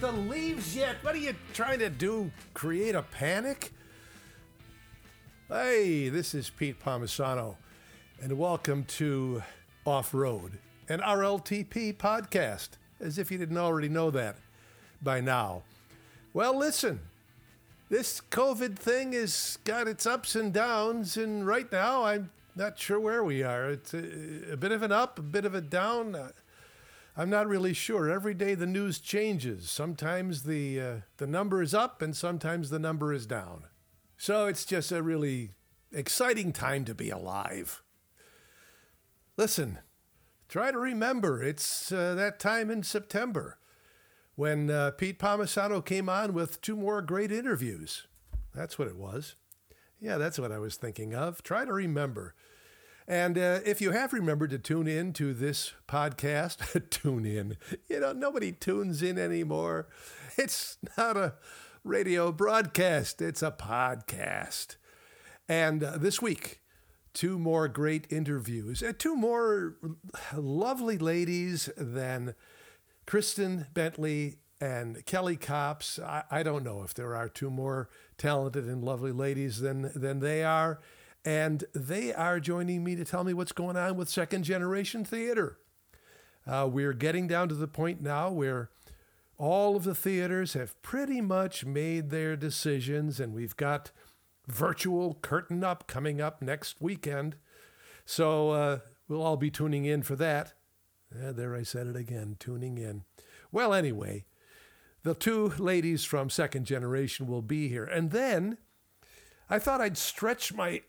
the leaves yet? What are you trying to do? Create a panic? Hey, this is Pete Palmisano, and welcome to Off Road, an RLTP podcast, as if you didn't already know that by now. Well, listen, this COVID thing has got its ups and downs, and right now I'm not sure where we are. It's a, a bit of an up, a bit of a down. I'm not really sure. Every day the news changes. Sometimes the uh, the number is up, and sometimes the number is down. So it's just a really exciting time to be alive. Listen, try to remember it's uh, that time in September when uh, Pete Palmisano came on with two more great interviews. That's what it was. Yeah, that's what I was thinking of. Try to remember. And uh, if you have remembered to tune in to this podcast, tune in. You know, nobody tunes in anymore. It's not a radio broadcast, it's a podcast. And uh, this week, two more great interviews, two more lovely ladies than Kristen Bentley and Kelly Copps. I, I, don't know if there are two more talented and lovely ladies than, than they are. And they are joining me to tell me what's going on with second generation theater. Uh, we're getting down to the point now where all of the theaters have pretty much made their decisions, and we've got virtual curtain up coming up next weekend. So uh, we'll all be tuning in for that. Yeah, there I said it again, tuning in. Well, anyway, the two ladies from Second Generation will be here. And then I thought I'd stretch my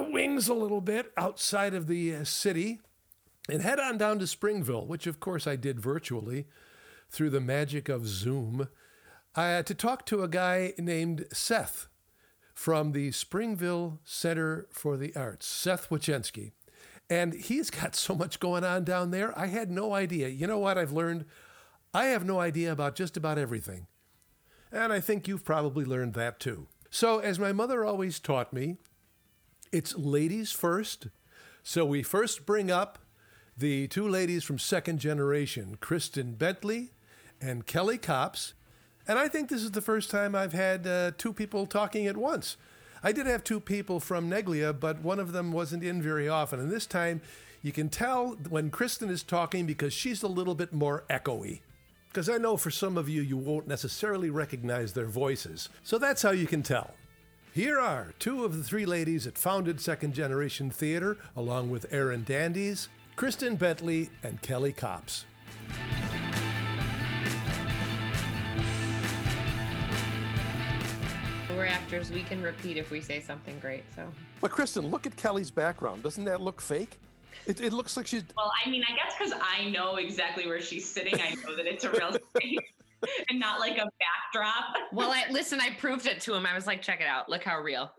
wings a little bit outside of the uh, city and head on down to Springville, which of course I did virtually through the magic of Zoom, uh, to talk to a guy named Seth from the Springville Center for the Arts, Seth Wochensky. And he's got so much going on down there. I had no idea. You know what I've learned? I have no idea about just about everything. And I think you've probably learned that too. So, as my mother always taught me, it's ladies first. So, we first bring up the two ladies from second generation, Kristen Bentley and Kelly Copps. And I think this is the first time I've had uh, two people talking at once. I did have two people from Neglia, but one of them wasn't in very often. And this time, you can tell when Kristen is talking because she's a little bit more echoey. Because I know for some of you, you won't necessarily recognize their voices. So that's how you can tell. Here are two of the three ladies that founded Second Generation Theater, along with Arin Dandes, Kristen Bentley, and Kelly Copps. we're actors. We can repeat if we say something great. So. But Kristen, look at Kelly's background. Doesn't that look fake? It, it looks like she's. Well, I mean, I guess because I know exactly where she's sitting, I know that it's a real space and not like a backdrop. Well, I listen. I proved it to him. I was like, check it out. Look how real.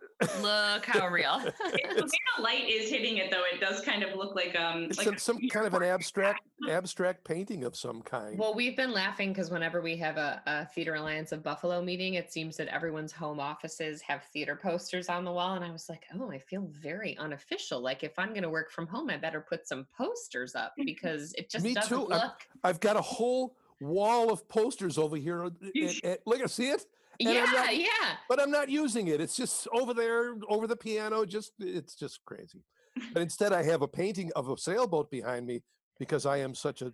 Look how real. the way the light is hitting it, though, it does kind of look like um like some, some kind of an abstract abstract painting of some kind. Well, we've been laughing because whenever we have a, a Theater Alliance of Buffalo meeting, it seems that everyone's home offices have theater posters on the wall, and I was like, oh, I feel very unofficial. Like if I'm going to work from home, I better put some posters up because it just Me doesn't too. look. I've, I've got a whole wall of posters over here. And, and, look, I see it. And yeah, not- yeah. but I'm not using it. It's just over there, over the piano. Just it's just crazy. But instead, I have a painting of a sailboat behind me because I am such a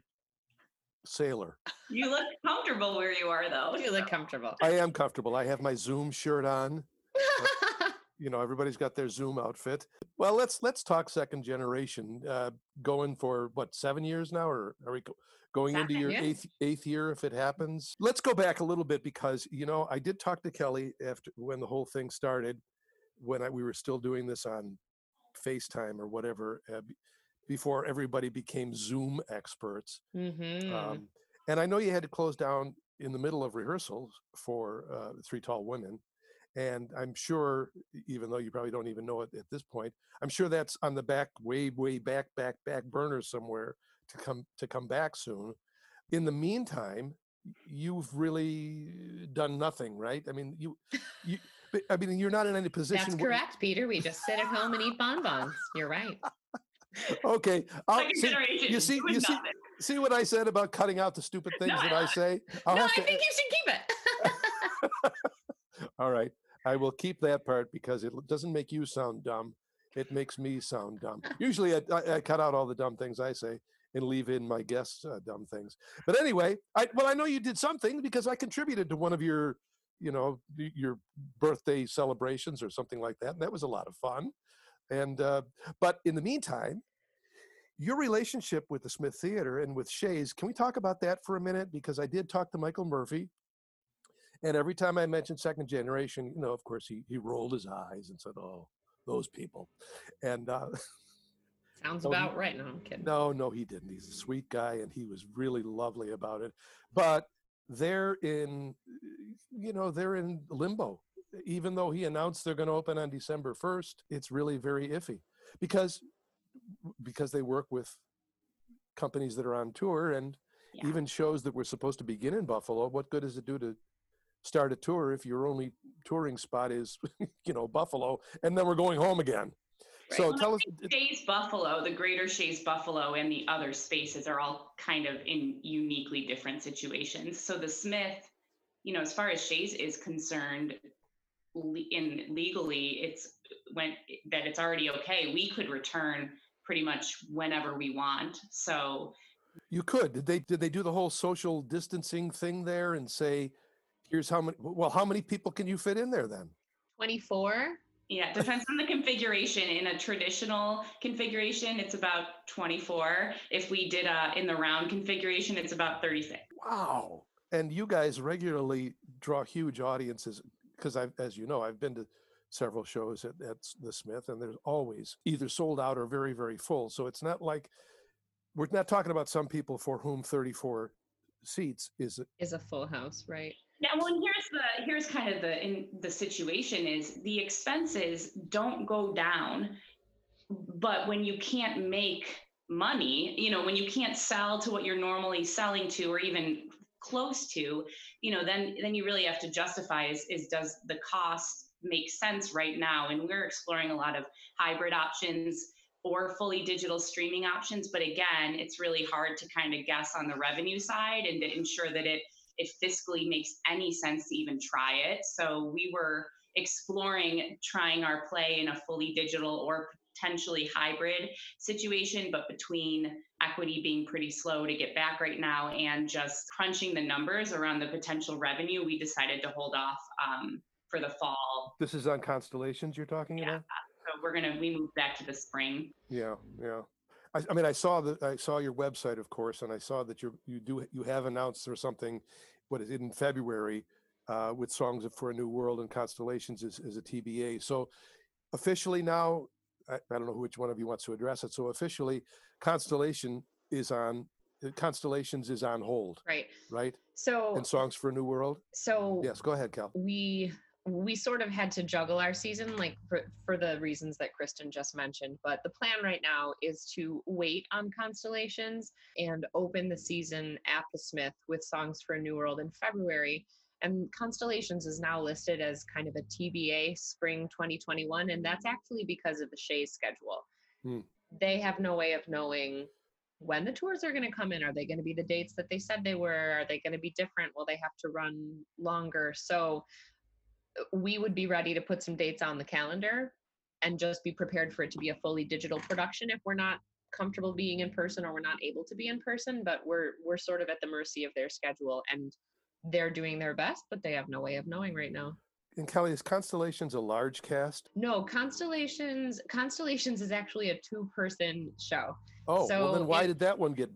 sailor. you look comfortable where you are, though. You look comfortable. I am comfortable. I have my Zoom shirt on. You know, everybody's got their Zoom outfit. Well, let's let's talk second generation. Uh, going for what seven years now, or are we going into your yeah. eighth eighth year if it happens? Let's go back a little bit because you know I did talk to Kelly after when the whole thing started, when I, we were still doing this on FaceTime or whatever. Uh, before everybody became Zoom experts, hmm um, and I know you had to close down in the middle of rehearsals for uh, Three Tall Women. And I'm sure, even though you probably don't even know it at this point, I'm sure that's on the back, way, way back, back, back burner somewhere to come to come back soon. In the meantime, you've really done nothing, right? I mean, you, you, I mean, you're not in any position. That's correct, Peter. We just sit at home and eat bonbons. You're right. Okay, I'll, Second see, you see- you see- nothing. See what I said about cutting out the stupid things No, that I- I say? I'll no, I think you should keep it. All right. I will keep that part because it doesn't make you sound dumb. It makes me sound dumb. Usually I, I, I cut out all the dumb things I say and leave in my guests' uh, dumb things. But anyway, I, well, I know you did something because I contributed to one of your, you know, your birthday celebrations or something like that. And that was a lot of fun. And, uh, but in the meantime, your relationship with the Smith Theater and with Shea's, can we talk about that for a minute? Because I did talk to Michael Murphy, and every time I mentioned second generation, you know, of course, he, he rolled his eyes and said, "Oh, those people," and uh, Sounds No, he- about right. No, I'm kidding. no, no, he didn't. He's a sweet guy, and he was really lovely about it. But they're in, you know, they're in limbo. Even though he announced they're going to open on December first, it's really very iffy because because they work with companies that are on tour and Yeah. even shows that were supposed to begin in Buffalo. What good does it do to start a tour if your only touring spot is, you know, Buffalo, and then we're going home again? So Well, tell us. think Shea's Buffalo, the greater Shea's Buffalo, and the other spaces are all kind of in uniquely different situations. So the Smith, you know, as far as Shea's is concerned, le- in legally, it's when that it's already okay. We could return pretty much whenever we want. So You could. Did they did they do the whole social distancing thing there and say, here's how many well, how many people can you fit in there then? 24. Yeah, it depends on the configuration. In a traditional configuration, it's about 24. If we did a in the round configuration, it's about 36. Wow. And you guys regularly draw huge audiences because I've as you know, I've been to several shows at, at the Smith and there's always either sold out or very, very full. So it's not like we're not talking about some people for whom 34 seats is Is a full house, right? Yeah, well, and here's the here's kind of the in the situation is the expenses don't go down, but when you can't make money, you know, when you can't sell to what you're normally selling to or even close to, you know, then then you really have to justify is is does the cost make sense right now? And we're exploring a lot of hybrid options or fully digital streaming options, but again, it's really hard to kind of guess on the revenue side and to ensure that it it fiscally makes any sense to even try it. So we were exploring trying our play in a fully digital or potentially hybrid situation, but between equity being pretty slow to get back right now and just crunching the numbers around the potential revenue, we decided to hold off um, for the fall. this is on constellations you're talking Yeah. about? So we're gonna we moved back to the spring. Yeah, yeah. I, I mean, I saw that I saw your website, of course, and I saw that you you do you have announced or something. What is it in February uh, with songs for a new world and constellations is, is a TBA. So officially now, I, I don't know which one of you wants to address it. So officially, constellation is on constellations is on hold, Right. right? So, And songs for a new world. so Yes, go ahead, Cal. we we sort of had to juggle our season like for, for the reasons that kristen just mentioned but the plan right now is to wait on constellations and open the season at the smith with songs for a new world in february. And constellations is now listed as kind of a tba spring 2021 and that's actually because of the shea's schedule. Hmm. they have no way of knowing when the tours are going to come in. Are they going to be the dates that they said they were? Are they going to be different? Will they have to run longer? So we would be ready to put some dates on the calendar and just be prepared for it to be a fully digital production if we're not comfortable being in person or we're not able to be in person but we're we're sort of at the mercy of their schedule and they're doing their best but they have no way of knowing right now And Kelly, is Constellations a large cast? no constellations constellations is actually a two person show Oh, well then why it- did that one get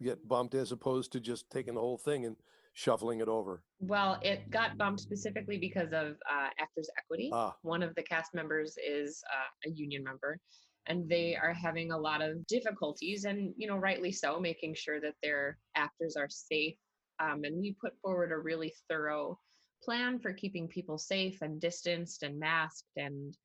get bumped as opposed to just taking the whole thing and shuffling it over? well it got bumped specifically because of uh, actors equity. Ah, one of the cast members is uh, a union member and they are having a lot of difficulties and you know rightly so making sure that their actors are safe. Um, and we put forward a really thorough plan for keeping people safe and distanced and masked and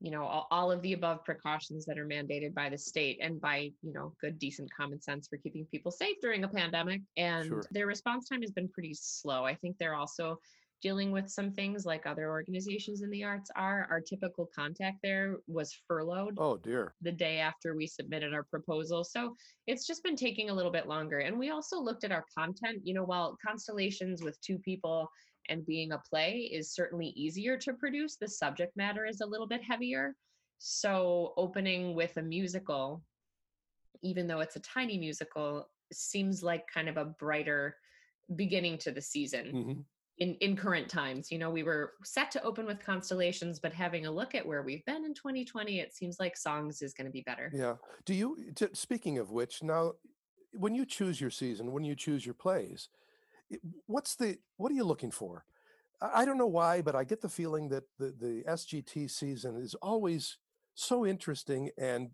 you know all, all of the above precautions that are mandated by the state and by you know good decent common sense for keeping people safe during a pandemic and Sure. their response time has been pretty slow i think they're also dealing with some things like other organizations in the arts are. Our typical contact there was furloughed Oh dear. the day after we submitted our proposal. So it's just been taking a little bit longer. And we also looked at our content. You know, while Constellations with two people and being a play is certainly easier to produce, the subject matter is a little bit heavier. So opening with a musical, even though it's a tiny musical, seems like kind of a brighter beginning to the season Mhm. in in current times you know we were set to open with constellations but having a look at where we've been in 2020 it seems like songs is going to be better Yeah. Do you, t- speaking of which, now, when you choose your season, when you choose your plays, what's the, what are you looking for? I don't know why, but I get the feeling that the, the SGT season is always so interesting and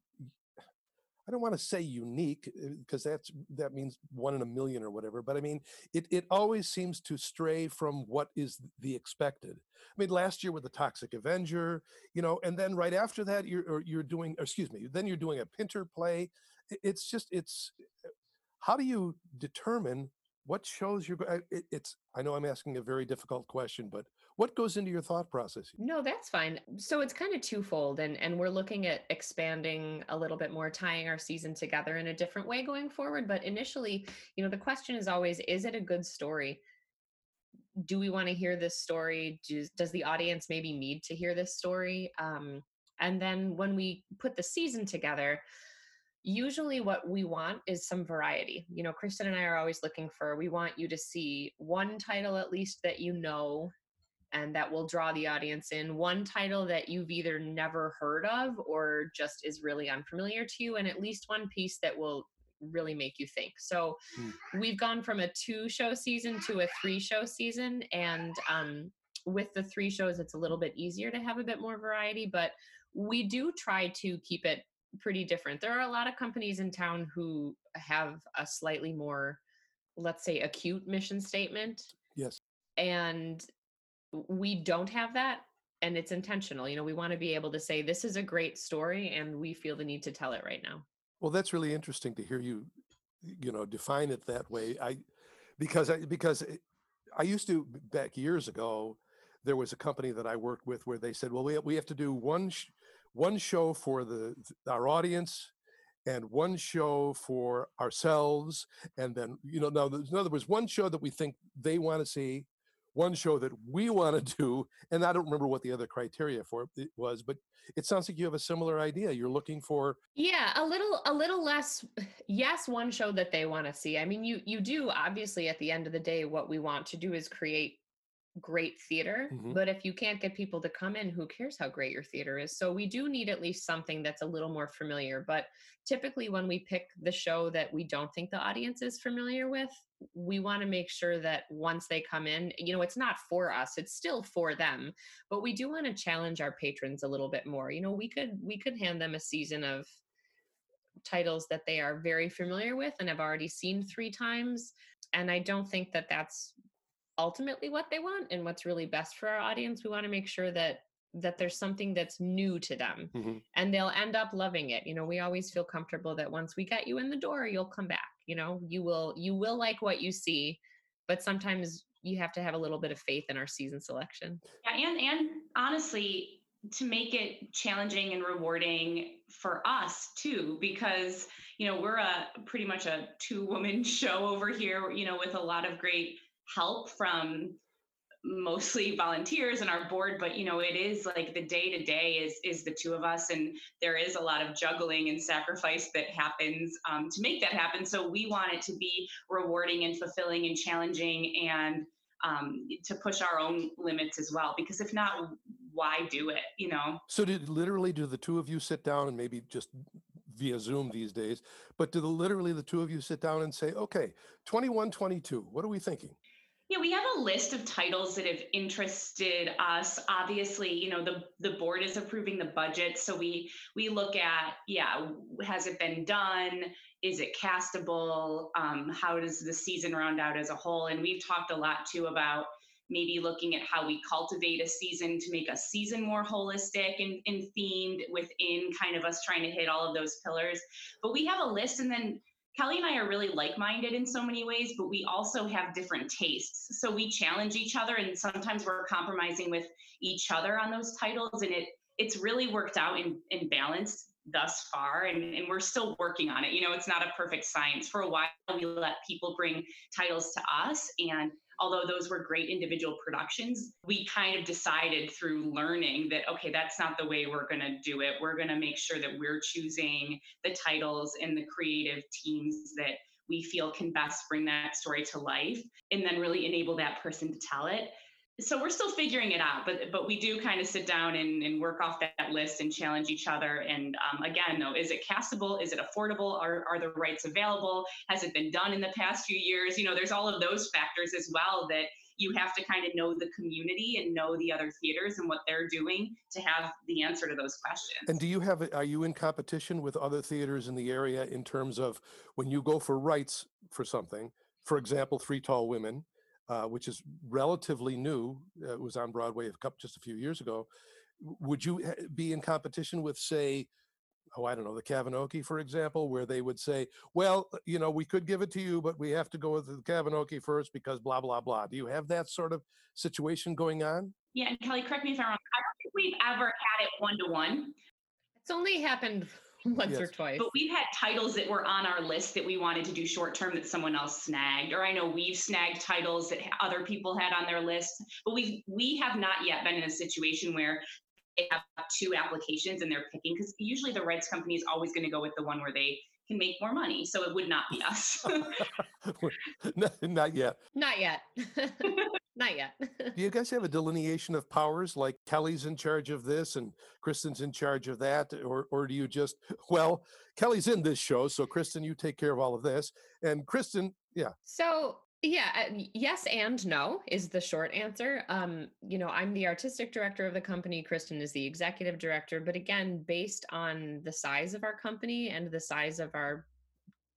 I don't want to say unique eh, because that's that means one in a million or whatever. But I mean, it it always seems to stray from what is the expected. I mean, last year with the Toxic Avenger, you know, and then right after that, you're you're doing, excuse me, then you're doing a Pinter play. It's just it's eh, how do you determine what shows you're going? It's I know I'm asking a very difficult question, but what goes into your thought process? no that's fine so it's kind of twofold and and we're looking at expanding a little bit more tying our season together in a different way going forward but initially you know the question is always is it a good story do we want to hear this story does, does the audience maybe need to hear this story um, and then when we put the season together usually what we want is some variety. You know kristen and i are always looking for we want you to see one title at least that you know and that will draw the audience in one title that you've either never heard of or just is really unfamiliar to you and at least one piece that will really make you think. So we've gone from a two show season to a three show season and um, with the three shows it's a little bit easier to have a bit more variety but we do try to keep it pretty different there are a lot of companies in town who have a slightly more let's say acute mission statement Yes. and we don't have that and it's intentional you know we want to be able to say this is a great story and we feel the need to tell it right now Well, that's really interesting to hear you, you know, define it that way. I, because I because I used to back years ago, there was a company that I worked with where they said, well, we we have to do one sh- one show for the our audience, and one show for ourselves, and then you know now there's- in other words, one show that we think they want to see, one show that we want to do, and I don't remember what the other criteria for it was, but it sounds like you have a similar idea. You're looking for yeah a little a little less yes one show that they want to see i mean you you do obviously at the end of the day what we want to do is create great theater Mhm. but if you can't get people to come in who cares how great your theater is so we do need at least something that's a little more familiar but typically when we pick the show that we don't think the audience is familiar with we want to make sure that once they come in you know it's not for us it's still for them but we do want to challenge our patrons a little bit more you know we could we could hand them a season of titles that they are very familiar with and have already seen three times and i don't think that that's ultimately what they want and what's really best for our audience we want to make sure that that there's something that's new to them Mhm. and they'll end up loving it you know we always feel comfortable that once we get you in the door you'll come back you know you will you will like what you see but sometimes you have to have a little bit of faith in our season selection Yeah, and and honestly, to make it challenging and rewarding for us too, because you know we're a pretty much a two-woman show over here. You know, with a lot of great help from mostly volunteers and our board but you know it is like the day to day is is the two of us and there is a lot of juggling and sacrifice that happens um, to make that happen so we want it to be rewarding and fulfilling and challenging and um, to push our own limits as well because if not why do it you know So did literally do the two of you sit down and maybe just via Zoom these days, but do the literally the two of you sit down and say, okay, 21, 22, what are we thinking? Yeah, we have a list of titles that have interested us. Obviously, you know, the the board is approving the budget, so we we look at, yeah, has it been done? Is it castable? Um, how does the season round out as a whole? And we've talked a lot too about maybe looking at how we cultivate a season to make a season more holistic and, and themed within kind of us trying to hit all of those pillars. But we have a list and then Kelly and I are really like minded in so many ways, but we also have different tastes. So we challenge each other, and sometimes we're compromising with each other on those titles. And it it's really worked out in, in balance thus far and, and we're still working on it you know it's not a perfect science for a while we let people bring titles to us and although those were great individual productions we kind of decided through learning that okay that's not the way we're going to do it. We're going to make sure that we're choosing the titles and the creative teams that we feel can best bring that story to life and then really enable that person to tell it so we're still figuring it out but but we do kind of sit down and, and work off that list and challenge each other. And um, again though is it castable? Is it affordable? Are, are the rights available? Has it been done in the past few years? You know there's all of those factors as well that you have to kind of know the community and know the other theaters and what they're doing to have the answer to those questions. And do you have, are you in competition with other theaters in the area in terms of when you go for rights for something, for example, Three Tall Women, uh, which is relatively new. Uh, it was on Broadway a couple, just a few years ago. Would you be in competition with, say, oh, I don't know, the Kavinoky, for example, where they would say, well, uh, you know, we could give it to you, but we have to go with the Kavinoky first because blah, blah, blah. Do you have that sort of situation going on? Yeah, and Kelly, correct me if I'm wrong. I don't think we've ever had it one to one. It's only happened once yes. or twice. But we've had titles that were on our list that we wanted to do short term that someone else snagged, or I know we've snagged titles that other people had on their list. But we we have not yet been in a situation where they have two applications and they're picking because usually the rights company is always going to go with the one where they can make more money. So it would not be us. not yet. Not yet. Not yet. do you guys have a delineation of powers like Kelly's in charge of this and Kristen's in charge of that? Or, or do you just, well, Kelly's in this show. So Kristen, you take care of all of this. And Kristen, yeah. So yeah, yes and no is the short answer. Um, you know, I'm the artistic director of the company. Kristen is the executive director. But again, based on the size of our company and the size of our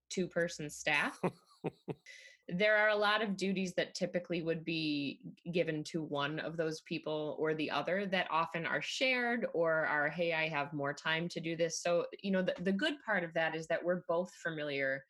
two person staff, there are a lot of duties that typically would be given to one of those people or the other that often are shared or are, hey, I have more time to do this. So, you know, the, the good part of that is that we're both familiar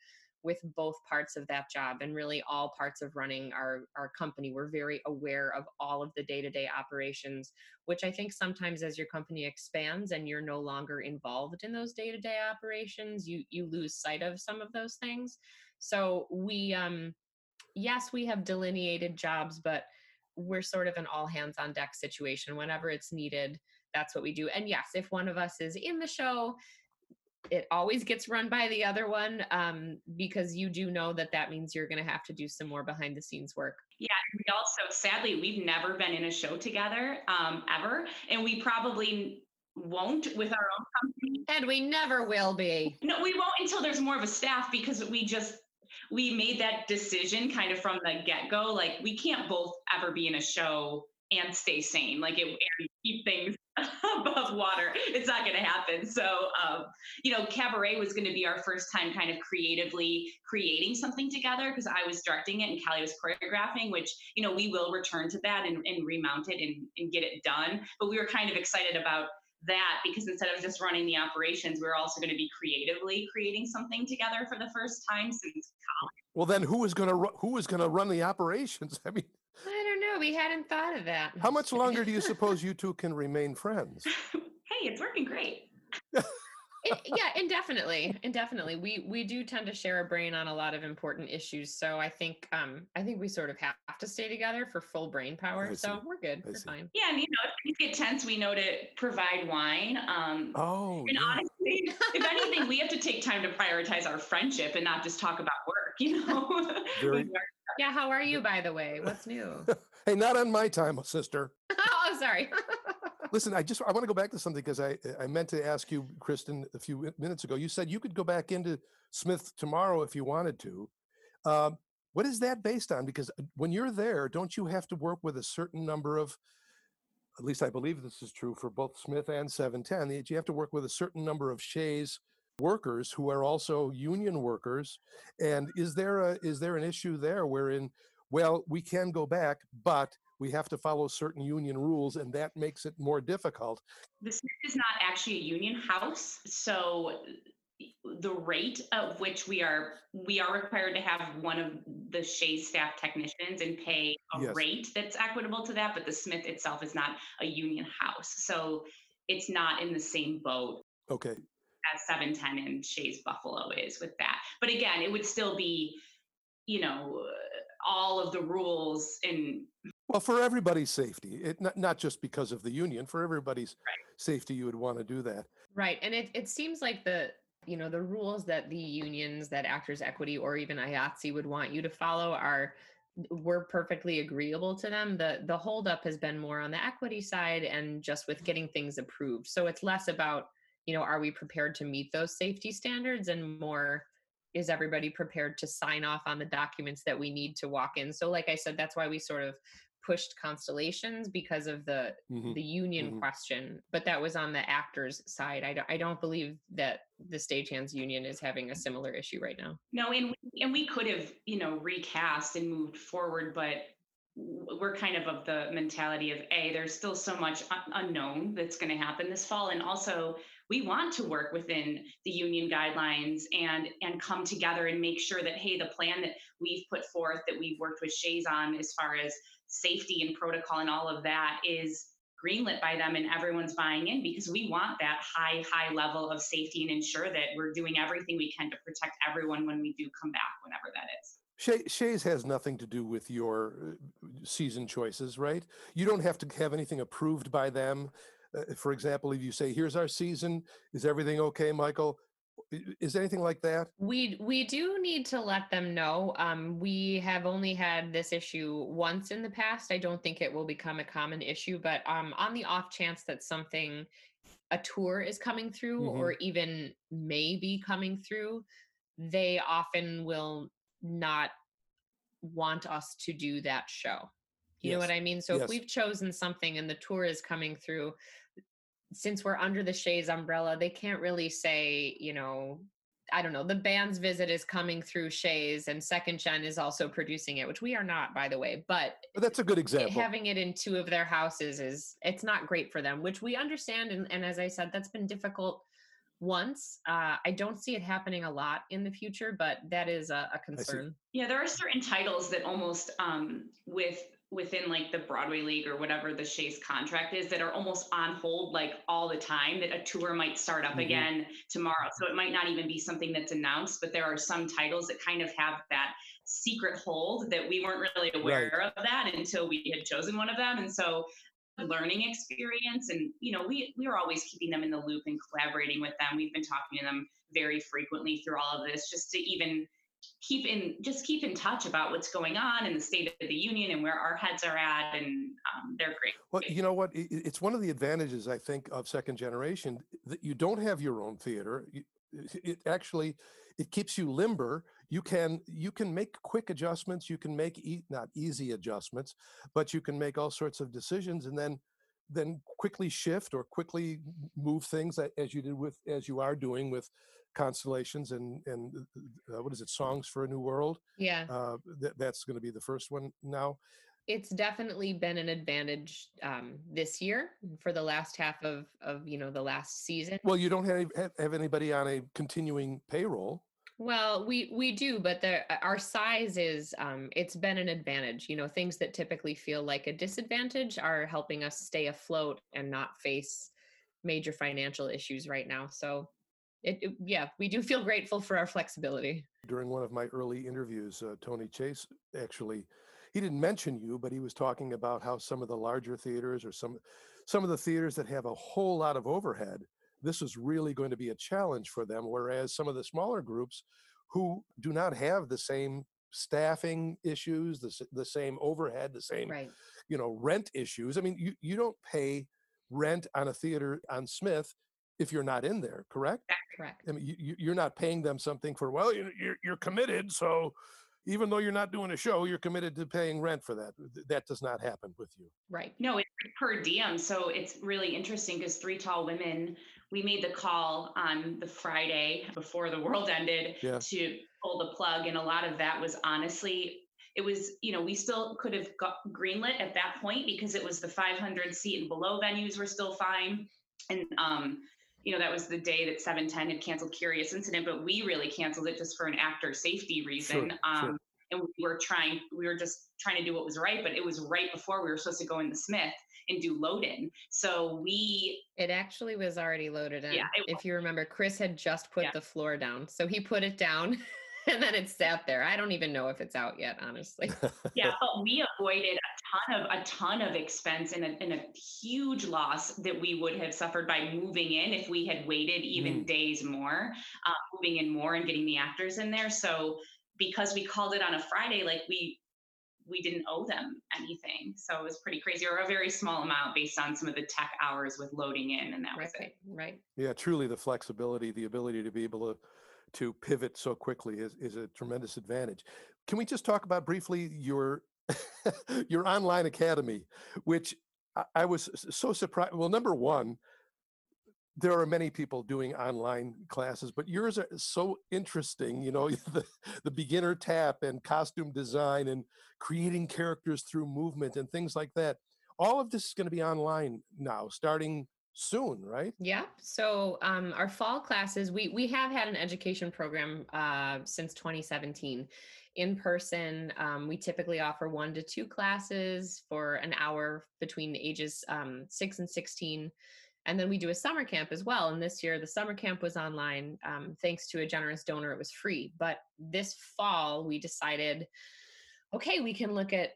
with both parts of that job and really all parts of running our, our company. We're very aware of all of the day to day operations, which I think sometimes as your company expands and you're no longer involved in those day to day operations, you, you lose sight of some of those things. So we, um, yes, we have delineated jobs, but we're sort of an all hands on deck situation. Whenever it's needed, that's what we do. And yes, if one of us is in the show, it always gets run by the other one um, because you do know that that means you're going to have to do some more behind the scenes work. Yeah, we also sadly we've never been in a show together um, ever, and we probably won't with our own company, and we never will be. No, we won't until there's more of a staff because we just we made that decision kind of from the get go. Like we can't both ever be in a show and stay sane. Like it keep things above water. It's not going to happen. So, um, you know, Cabaret was going to be our first time kind of creatively creating something together because I was directing it and Callie was choreographing, which, you know, we will return to that and, and remount it and, and get it done. But we were kind of excited about that because instead of just running the operations, we're also going to be creatively creating something together for the first time since college. Well, then who is going to who is going to run the operations? I mean, I don't know. We hadn't thought of that. How much longer do you suppose you two can remain friends? hey, it's working great. It, yeah, indefinitely, indefinitely. We we do tend to share a brain on a lot of important issues, so I think um I think we sort of have to stay together for full brain power. So we're good. I we're see. fine. Yeah, and you know, if things get tense, we know to provide wine. Um, oh, and yeah. honestly, if anything, we have to take time to prioritize our friendship and not just talk about work. You know. Very, yeah, how are you, by the way? What's new? hey, not on my time, sister. oh, sorry. Listen, I just I want to go back to something because I I meant to ask you, Kristen, a few minutes ago. You said you could go back into Smith tomorrow if you wanted to. Um, what is that based on? Because uh, when you're there, don't you have to work with a certain number of at least I believe this is true for both Smith and 710, you have to work with a certain number of Shea's workers who are also union workers. And is there a is there an issue there wherein, well, we can go back, but we have to follow certain union rules, and that makes it more difficult. The Smith is not actually a union house, so the rate of which we are we are required to have one of the Shea's staff technicians and pay a Yes. rate that's equitable to that, but the Smith itself is not a union house. So it's not in the same boat Okay. as 710 and Shea's Buffalo is with that. But again, it would still be, you know, all of the rules and Well, for everybody's safety, it not, not just because of the union, for everybody's safety, you would want to do that. Right. And it, it seems like the you know the rules that the unions that actors equity or even IATSE would want you to follow are we're perfectly agreeable to them. The the holdup has been more on the equity side and just with getting things approved. So it's less about, you know, are we prepared to meet those safety standards and more is everybody prepared to sign off on the documents that we need to walk in? So like I said, that's why we sort of pushed constellations because of the Mhm. the union Mhm. question, but that was on the actors side. I don't, I don't believe that the stagehands union is having a similar issue right now. no, and we, and we could have, you know, recast and moved forward, but we're kind of of the mentality of a there's still so much un- unknown that's going to happen this fall and also we want to work within the union guidelines and and come together and make sure that hey the plan that we've put forth that we've worked with shea's on as far as safety and protocol and all of that is greenlit by them and everyone's buying in because we want that high high level of safety and ensure that we're doing everything we can to protect everyone when we do come back whenever that is Shea, Shea's has nothing to do with your uh, season choices, right? You don't have to have anything approved by them. Uh, for example, if you say, "Here's our season," is everything okay, Michael? Is anything like that? We we do need to let them know. Um, we have only had this issue once in the past. I don't think it will become a common issue, but um, on the off chance that something, a tour is coming through Mhm. or even may be coming through, they often will not want us to do that show. You know what I mean? So Yes. if we've chosen something and the tour is coming through, since we're under the Shea's umbrella, they can't really say, you know, I don't know, the band's visit is coming through Shea's and Second Gen is also producing it, which we are not, by the way. But But that's a good example. having it in two of their houses is it's not great for them, which we understand. And, and as I said, that's been difficult once. Uh, I don't see it happening a lot in the future, but that is a, a concern. Yeah, there are certain titles that almost um, with within like the Broadway League or whatever the Shea's contract is that are almost on hold like all the time. That a tour might start up Mhm. again tomorrow, so it might not even be something that's announced. But there are some titles that kind of have that secret hold that we weren't really aware of that until we had chosen one of them, and so learning experience and you know we we are always keeping them in the loop and collaborating with them we've been talking to them very frequently through all of this just to even keep in just keep in touch about what's going on in the state of the union and where our heads are at and um, they're great Well, you know what? It's one of the advantages, I think, of second generation that you don't have your own theater. It it actually it keeps you limber. You can you can make quick adjustments. You can make e- not easy adjustments, but you can make all sorts of decisions and then then quickly shift or quickly move things as you did with as you are doing with constellations and and uh, what is it songs for a new world Yeah. uh, that, that's going to be the first one now it's definitely been an advantage um, this year for the last half of of you know the last season. Well, you don't have have, have anybody on a continuing payroll. Well, we we do, but the uh, our size is um, it's been an advantage. You know, things that typically feel like a disadvantage are helping us stay afloat and not face major financial issues right now. So, it, it yeah, we do feel grateful for our flexibility. During one of my early interviews, uh, Tony Chase actually he didn't mention you, but he was talking about how some of the larger theaters or some some of the theaters that have a whole lot of overhead, this is really going to be a challenge for them. Whereas some of the smaller groups who do not have the same staffing issues, the, the same overhead, the same Right. you know rent issues. I mean, you you don't pay rent on a theater on Smith if you're not in there, correct? Correct. I mean, you, you- you're not paying them something for, well, you're, you're, you're committed. So even though you're not doing a show, you're committed to paying rent for that. That does not happen with you. Right. No, it's per diem. So it's really interesting because Three Tall Women, we made the call on the Friday before the world ended Yeah. to pull the plug. And a lot of that was honestly, it was, you know, we still could have got greenlit at that point because it was the 500 seat and below venues were still fine. And, um, you know, that was the day that 710 had canceled Curious Incident, but we really canceled it just for an actor safety reason. Sure, um, sure. And we were trying, we were just trying to do what was right, but it was right before we were supposed to go in the Smith and do load in. So we, It actually was already loaded in. Yeah, if you remember, Chris had just put Yeah. the floor down. So he put it down and then it sat there. I don't even know if it's out yet, honestly. yeah, but we avoided a ton of a ton of expense and a, and a huge loss that we would have suffered by moving in if we had waited even days more, uh, moving in more and getting the actors in there. So because we called it on a Friday, like we we didn't owe them anything. So it was pretty crazy, or a very small amount based on some of the tech hours with loading in, and that was right, it. right. Yeah, truly the flexibility, the ability to be able to to pivot so quickly is, is a tremendous advantage. Can we just talk about briefly your your online academy, which I, I was so surprised. Well, number one, there are many people doing online classes, but yours are so interesting. You know, the, the beginner tap and costume design and creating characters through movement and things like that. All of this is going to be online now, starting soon, right? Yeah. So um, our fall classes, we we have had an education program uh, since 2017. In person, um, we typically offer one to two classes for an hour between ages um, six and 16. And then we do a summer camp as well. And this year, the summer camp was online. Um, thanks to a generous donor, it was free. But this fall, we decided okay, we can look at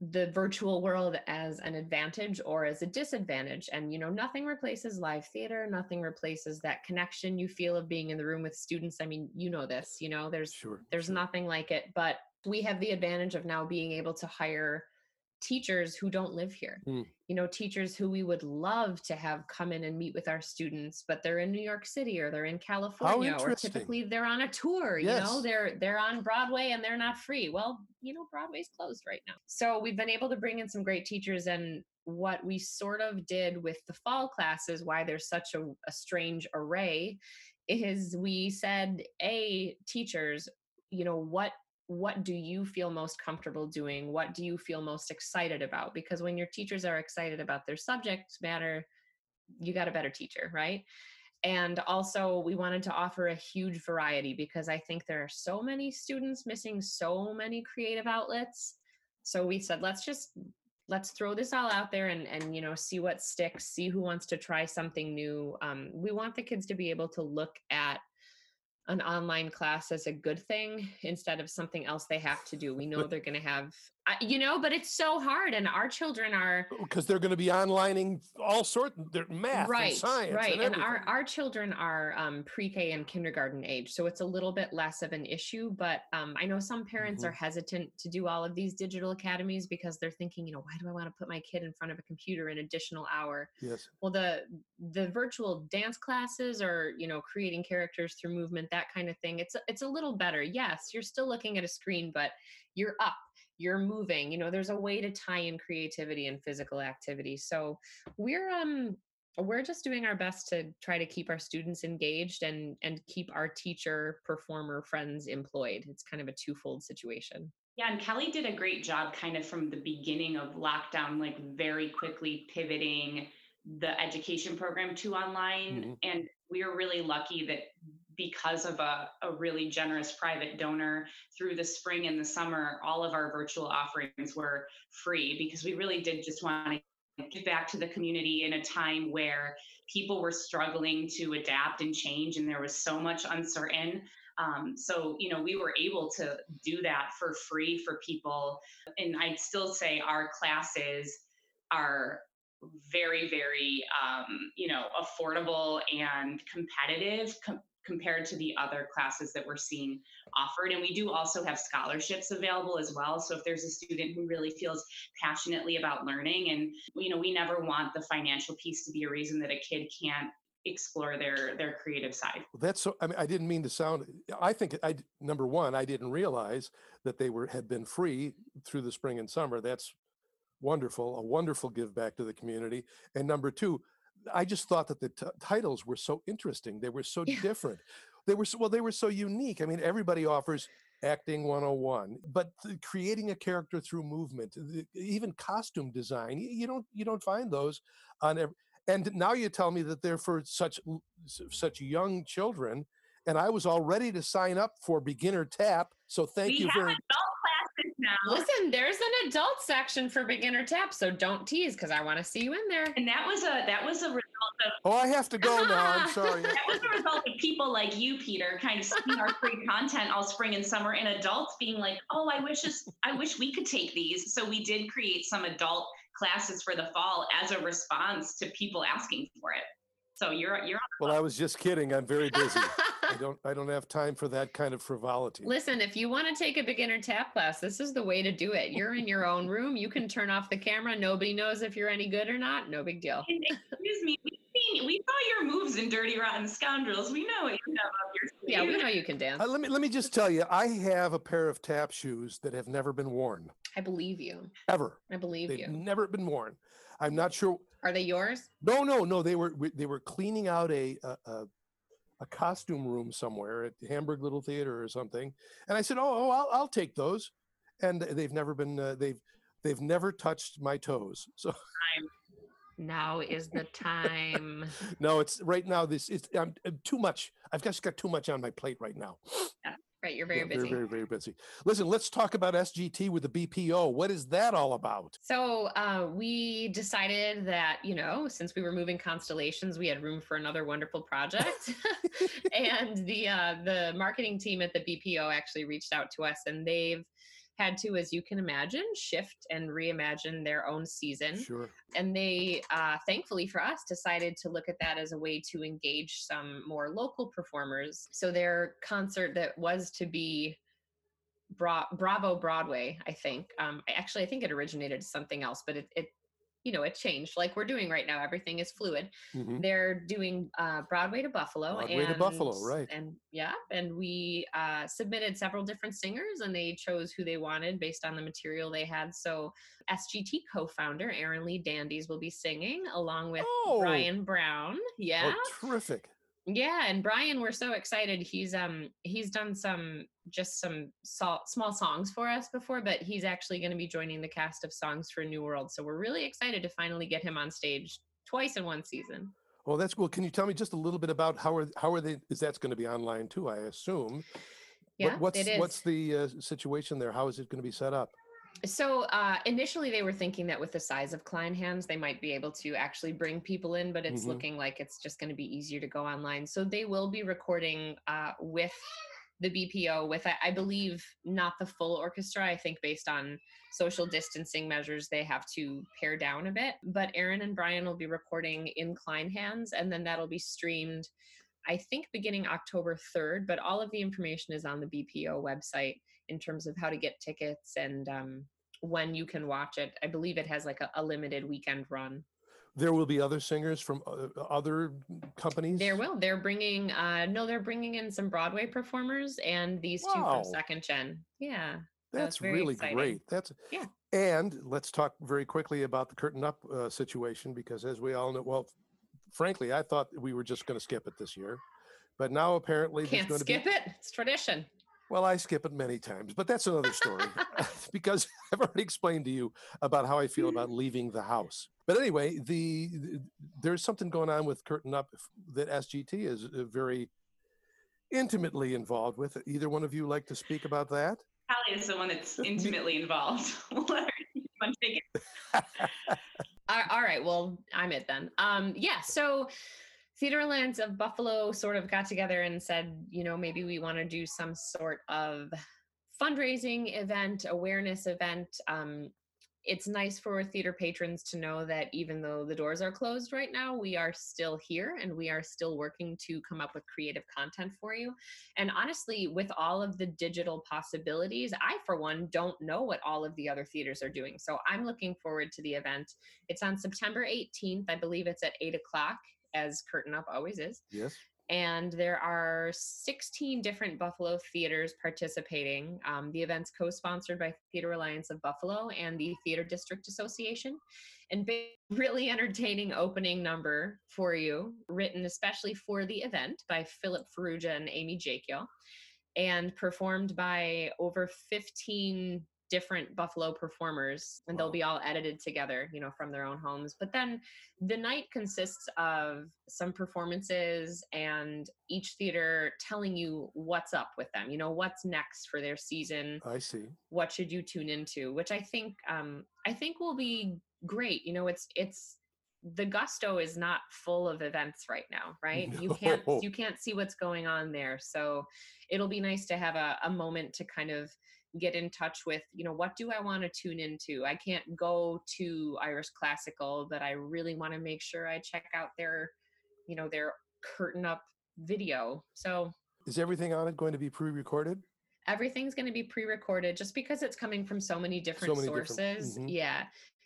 the virtual world as an advantage or as a disadvantage and you know nothing replaces live theater nothing replaces that connection you feel of being in the room with students i mean you know this you know there's Sure. there's sure. nothing like it but we have the advantage of now being able to hire teachers who don't live here. Mm. you know teachers who we would love to have come in and meet with our students but they're in new york city or they're in california or typically they're on a tour you know they're they're on broadway and they're not free. Well you know broadway's closed right now. So we've been able to bring in some great teachers and what we sort of did with the fall classes why there's such a, a strange array is we said a teachers you know what what do you feel most comfortable doing? What do you feel most excited about? Because when your teachers are excited about their subject matter you got a better teacher right? And also we wanted to offer a huge variety because i think there are so many students missing so many creative outlets. So we said let's just let's throw this all out there and and you know see what sticks see who wants to try something new. Um, we want the kids to be able to look at an online class as a good thing instead of something else they have to do. We know they're going to have you know but it's so hard and our children are because they're going to be onlining all sorts their math right and science right and, and, our our children are um, pre-k and kindergarten age so it's a little bit less of an issue but um, i know some parents Mm-hmm. are hesitant to do all of these digital academies because they're thinking you know why do i want to put my kid in front of a computer an additional hour? Yes. Well the the virtual dance classes or you know creating characters through movement that kind of thing it's it's a little better. Yes you're still looking at a screen but you're up you're moving you know there's a way to tie in creativity and physical activity so we're um we're just doing our best to try to keep our students engaged and and keep our teacher performer friends employed it's kind of a twofold situation Yeah, and Kelly did a great job kind of from the beginning of lockdown, like very quickly pivoting the education program to online. Mhm. And we are really lucky that because of a, a really generous private donor through the spring and the summer, all of our virtual offerings were free because we really did just want to give back to the community in a time where people were struggling to adapt and change and there was so much uncertain um, so, you know, we were able to do that for free for people. And I'd still say our classes are very, very, um, you know, affordable and competitive com- compared to the other classes that we're seeing offered. And we do also have scholarships available as well. So if there's a student who really feels passionately about learning, and, you know, we never want the financial piece to be a reason that a kid can't explore their their creative side. that's so i mean i didn't mean to sound i think I number one i didn't realize that they were had been free through the spring and summer that's wonderful a wonderful give back to the community and number two i just thought that the t- titles were so interesting they were so Yeah. different they were so, well they were so unique i mean everybody offers acting 101 but creating a character through movement the- even costume design you don't you don't find those on every And now you tell me that they're for such such young children, and I was all ready to sign up for beginner tap. So thank we you very. classes now. Listen, there's an adult section for beginner tap, so don't tease because I want to see you in there. And that was a that was a result of Oh, I have to go now. I'm sorry. that was a result of people like you, Peter, kind of seeing our free content all spring and summer, and adults being like, "Oh, I wish this, I wish we could take these." So we did create some adult classes for the fall as a response to people asking for it. So you're you're Well, I was just kidding. I'm very busy. I don't. I don't have time for that kind of frivolity. Listen, if you want to take a beginner tap class, this is the way to do it. You're in your own room. You can turn off the camera. Nobody knows if you're any good or not. No big deal. And excuse me, we've seen, we saw your moves in Dirty Rotten Scoundrels. We know what you have up your sleeve. Yeah, we know you can dance. Uh, let me let me just tell you. I have a pair of tap shoes that have never been worn I believe you. ever. I believe They've you. never been worn. I'm not sure. Are they yours? No, no, no. They were they were cleaning out a a, a, a costume room somewhere at the Hamburg Little Theater or something, and I said, "Oh, oh I'll I'll take those," and they've never been uh, they've they've never touched my toes. So Now is the time. no, it's right now. This is I'm, I'm too much. I've just got too much on my plate right now. Right, you're very Yeah, busy. Very, very, very busy. Listen, let's talk about SGT with the BPO. What is that all about? So uh, we decided that you know, since we were moving constellations, we had room for another wonderful project. and the uh, the marketing team at the BPO actually reached out to us, and they've had to, as you can imagine, shift and reimagine their own season. Sure. and they uh, thankfully for us decided to look at that as a way to engage some more local performers so their concert that was to be Bra- bravo broadway i think um, I- actually i think it originated something else but it, it you know it changed like we're doing right now everything is fluid Mhm. they're doing uh, Broadway to Buffalo. Broadway to Buffalo, right. And yeah, and we uh, submitted several different singers, and they chose who they wanted based on the material they had. So SGT co-founder Arin Lee Dandes will be singing along with Oh. Brian Brown. Yeah, Oh, terrific. Yeah, and Brian, we're so excited. He's um he's done some just some so- small songs for us before, but he's actually going to be joining the cast of Songs for New World. So we're really excited to finally get him on stage twice in one season. Well, that's cool. Can you tell me just a little bit about how are how are they? Is that's going to be online too? I assume. What- Yeah, what's it is. what's the uh, situation there? How is it going to be set up? So uh, initially, they were thinking that with the size of Kleinhans, they might be able to actually bring people in, but it's Mhm. looking like it's just going to be easier to go online. So they will be recording uh, with the BPO, with I, I believe not the full orchestra. I think based on social distancing measures, they have to pare down a bit. But Arin and Brian will be recording in Kleinhans, and then that'll be streamed. I think beginning October 3rd, but all of the information is on the BPO website in terms of how to get tickets and um, when you can watch it. I believe it has like a, a limited weekend run. There will be other singers from uh, other companies. There will. They're bringing. Uh, no, they're bringing in some Broadway performers and these two from Second Gen. Yeah. That's very really exciting. great. That's Yeah. And let's talk very quickly about the curtain up uh, situation because, as we all know, well, frankly, I thought we were just going to skip it this year, but now apparently there's Can't going to skip be. it. It's tradition. Well, I skip it many times, but that's another story because I've already explained to you about how I feel about leaving the house. But anyway, the, the there's something going on with Curtain Up that SGT is uh, very intimately involved with. Either one of you like to speak about that? Callie is the one that's intimately involved. Let her one take it. All all right. Well, I'm it then. Um, yeah. So, Theater Alliance of Buffalo sort of got together and said, you know, maybe we want to do some sort of fundraising event, awareness event. Um, it's nice for theater patrons to know that even though the doors are closed right now, we are still here and we are still working to come up with creative content for you. And honestly, with all of the digital possibilities, I, for one, don't know what all of the other theaters are doing. So I'm looking forward to the event. It's on September 18th. I believe it's at 8 o'clock, as Curtain Up always is. Yes. And there are 16 different Buffalo theaters participating. Um, the event's co sponsored by Theater Alliance of Buffalo and the Theater District Association. And really entertaining opening number for you, written especially for the event by Philip Ferrugia and Amy Jakiel, and performed by over 15 different Buffalo performers, and they'll be all edited together, you know, from their own homes. But then the night consists of some performances and each theater telling you what's up with them, you know, what's next for their season. I see. What should you tune into? Which I think um, I think will be great. You know, it's it's the gusto is not full of events right now right no. you can't you can't see what's going on there so it'll be nice to have a, a moment to kind of get in touch with you know what do i want to tune into? I can't go to irish classical but i really want to make sure i check out their you know their curtain up video. So is everything on it going to be pre-recorded? Everything's going to be pre-recorded just because it's coming from so many different so many sources. different, mm-hmm. yeah.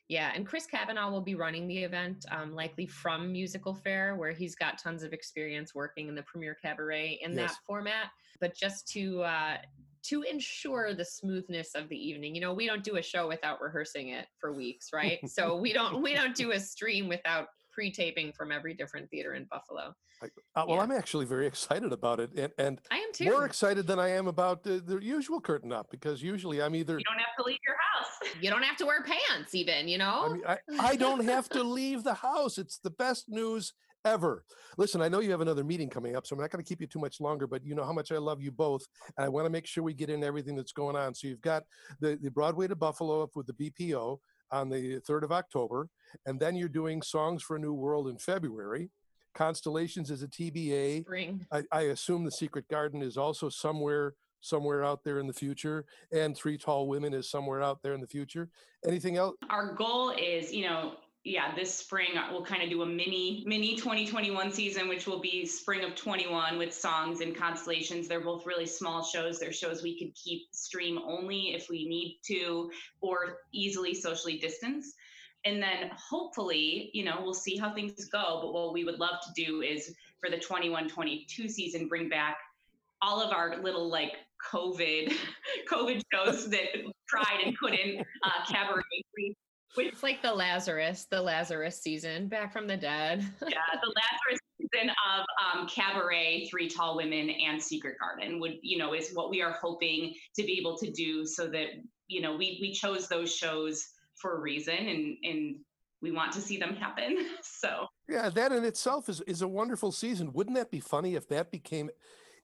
Yeah and chris kavanaugh will be running the event um, likely from MusicalFare where he's got tons of experience working in the premier cabaret in yes. that format. But just to uh, to ensure the smoothness of the evening. You know, we don't do a show without rehearsing it for weeks, right? so we don't we don't do a stream without pre-taping from every different theater in Buffalo. Uh, well, yeah. I'm actually very excited about it, and, and I am too. More excited than I am about the, the usual curtain up because usually I'm either you don't have to leave your house. You don't have to wear pants, even. You know, I, mean, I, I don't have to leave the house. It's the best news ever. Listen, I know you have another meeting coming up, so I'm not going to keep you too much longer, but you know how much I love you both. And I want to make sure we get in everything that's going on. So you've got the, the Broadway to Buffalo up with the BPO on the 3rd of October, and then you're doing Songs for a New World in February. Constellations is a TBA. Spring. I, I assume the Secret Garden is also somewhere somewhere out there in the future and three tall women is somewhere out there in the future anything else our goal is you know yeah, this spring uh, we'll kind of do a mini mini 2021 season, which will be spring of 21 with songs and constellations. They're both really small shows. They're shows we could keep stream only if we need to, or easily socially distance. And then hopefully, you know, we'll see how things go. But what we would love to do is for the 21 22 season, bring back all of our little like COVID COVID shows that tried and couldn't uh, cabaret it's like the Lazarus, the Lazarus season, back from the dead. yeah, the Lazarus season of um, Cabaret, Three Tall Women, and Secret Garden would, you know, is what we are hoping to be able to do so that, you know, we we chose those shows for a reason and and we want to see them happen. So yeah, that in itself is is a wonderful season. Wouldn't that be funny if that became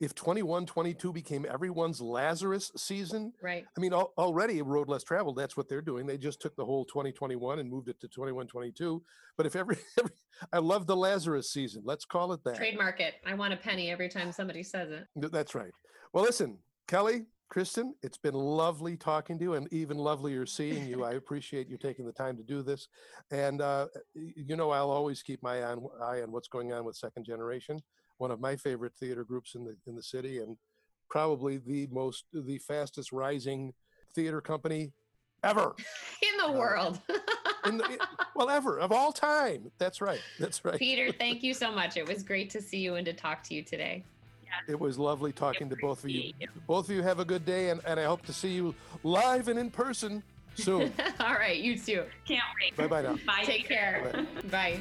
if 21 22 became everyone's lazarus season right i mean al- already road less traveled that's what they're doing they just took the whole 2021 and moved it to 21 22 but if every, every i love the lazarus season let's call it that trademark it i want a penny every time somebody says it that's right well listen kelly Kristen, it's been lovely talking to you and even lovelier seeing you. I appreciate you taking the time to do this. And, uh, you know, I'll always keep my eye on, eye on what's going on with Second Generation one of my favorite theater groups in the in the city, and probably the most the fastest rising theater company ever in the uh, world. in the, well, ever of all time. That's right. That's right. Peter, thank you so much. It was great to see you and to talk to you today. It was lovely talking to both of you. Both of you have a good day, and, and I hope to see you live and in person soon. All right, you too. Can't wait. Bye bye now. Bye. Take care. Bye.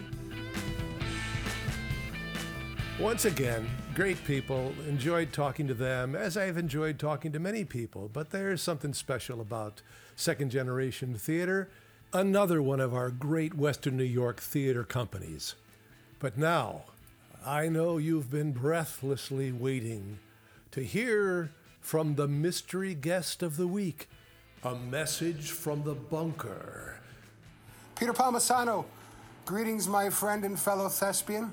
Once again, great people. Enjoyed talking to them, as I've enjoyed talking to many people. But there's something special about second generation theater, another one of our great Western New York theater companies. But now, I know you've been breathlessly waiting to hear from the mystery guest of the week a message from the bunker. Peter Palmisano, greetings, my friend and fellow thespian.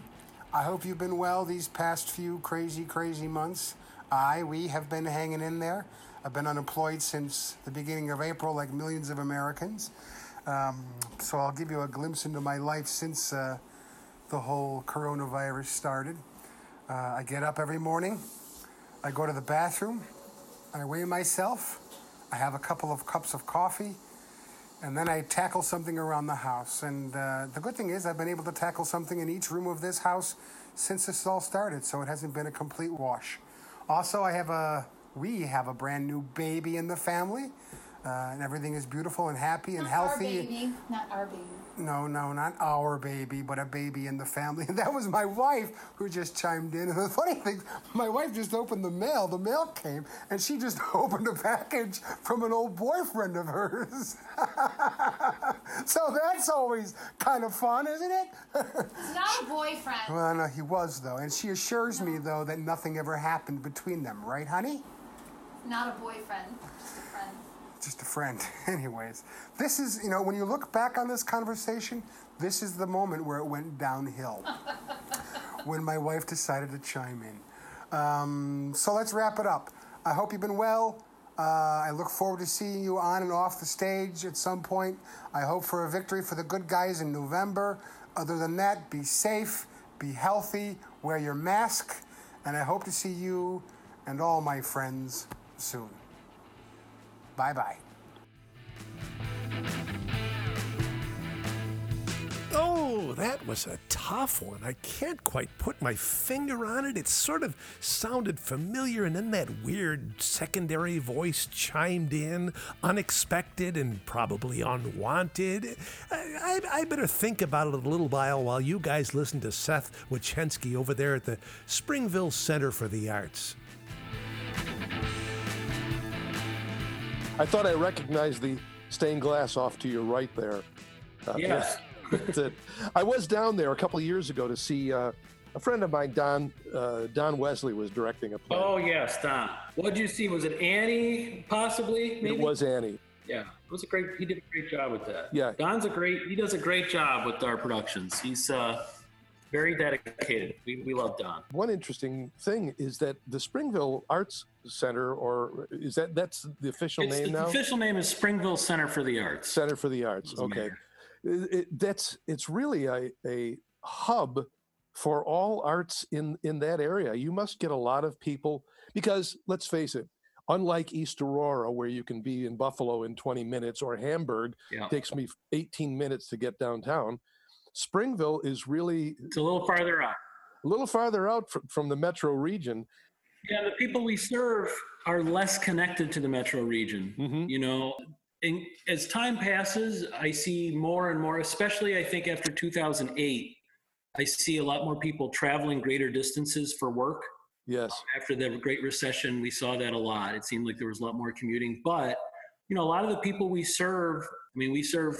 I hope you've been well these past few crazy, crazy months. I, we have been hanging in there. I've been unemployed since the beginning of April, like millions of Americans. Um, so I'll give you a glimpse into my life since uh, the whole coronavirus started. Uh, I get up every morning, I go to the bathroom, I weigh myself, I have a couple of cups of coffee, and then I tackle something around the house. And uh, the good thing is, I've been able to tackle something in each room of this house since this all started, so it hasn't been a complete wash. Also, I have a we have a brand new baby in the family. uh, and everything is beautiful and happy and Not healthy. Our baby, not our baby. No, no, not our baby, but a baby in the family. And that was my wife who just chimed in. And the funny thing, my wife just opened the mail. The mail came, and she just opened a package from an old boyfriend of hers. so that's always kind of fun, isn't it? He's not a boyfriend. well, no, he was, though. And she assures me, though, that nothing ever happened between them, right, honey? Not a boyfriend. Just a friend. just a friend. Anyways, this is, you know, when you look back on this conversation, this is the moment where it went downhill. when my wife decided to chime in. Um, so let's wrap it up. I hope you've been well. Uh, I look forward to seeing you on and off the stage at some point. I hope for a victory for the good guys in November. Other than that, be safe, be healthy, wear your mask, and I hope to see you and all my friends soon. Bye bye. Oh, that was a tough one. I can't quite put my finger on it. It sort of sounded familiar, and then that weird secondary voice chimed in, unexpected and probably unwanted. I, I, I better think about it a little while while you guys listen to Seth Wochensky over there at the Springville Center for the Arts. I thought I recognized the stained glass off to your right there. Uh. That's it. I was down there a couple of years ago to see uh, a friend of mine, Don uh, Don Wesley, was directing a play. Oh yes, Don. What did you see? Was it Annie? Possibly. Maybe. it was Annie. Yeah, it was a great. He did a great job with that. Yeah. Don's a great. He does a great job with our productions. He's uh, very dedicated. We, we love Don. One interesting thing is that the Springville Arts Center, or is that that's the official It's, name the now? The official name is Springville Center for the Arts. Center for the Arts. Okay. It- it- that's it's really a, a hub for all arts in in that area. You must get a lot of people because let's face it. Unlike East Aurora, where you can be in Buffalo in 20 minutes, or Hamburg Yeah. takes me 18 minutes to get downtown, Springville is really It's a little farther out. a little farther out fr- from the metro region. Yeah, the people we serve are less connected to the metro region. Mhm. You know, and as time passes, I see more and more, especially I think after 2008, I see a lot more people traveling greater distances for work. Yes. After the Great Recession, we saw that a lot. It seemed like there was a lot more commuting. But, you know, a lot of the people we serve, I mean, we serve,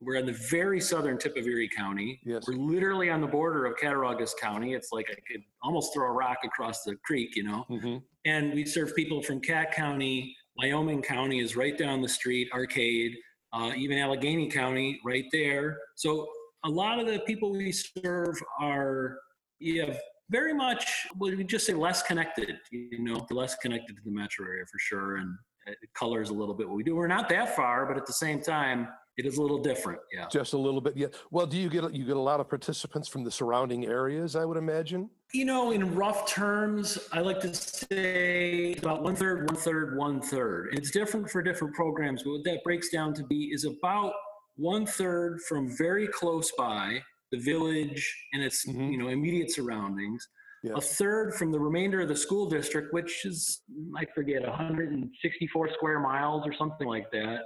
we're on the very southern tip of Erie County. Yes. We're literally on the border of Cattaraugus County. It's like I could almost throw a rock across the creek, you know? hmm and we serve people from Cat County. Wyoming County is right down the street, Arcade, uh, even Allegany County right there. So a lot of the people we serve are, yeah, very much, well, we just say less connected, you know, less connected to the metro area for sure. And it colors a little bit what we do. We're not that far, but at the same time, it is a little different. Yeah. Just a little bit. Yeah. Well, do you get you get a lot of participants from the surrounding areas? I would imagine. You know, in rough terms, I like to say about one third, one third, one third. It's different for different programs, but what that breaks down to be is about one third from very close by the village and its Mhm. you know immediate surroundings. A third from the remainder of the school district, which is I forget 164 square miles or something like that.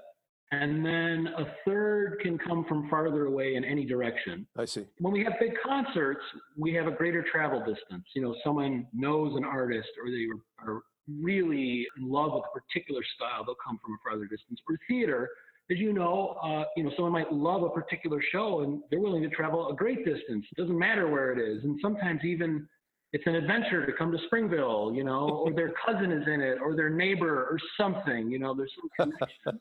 And then a third can come from farther away in any direction I see. when we have big concerts, we have a greater travel distance. You know, someone knows an artist or they are really in love with a particular style, they'll come from a farther distance. For theater, as you know, uh, you know, someone might love a particular show and they're willing to travel a great distance. It doesn't matter where it is. And sometimes even it's an adventure to come to Springville, you know, or their cousin is in it, or their neighbor, or something. You know, there's some connection.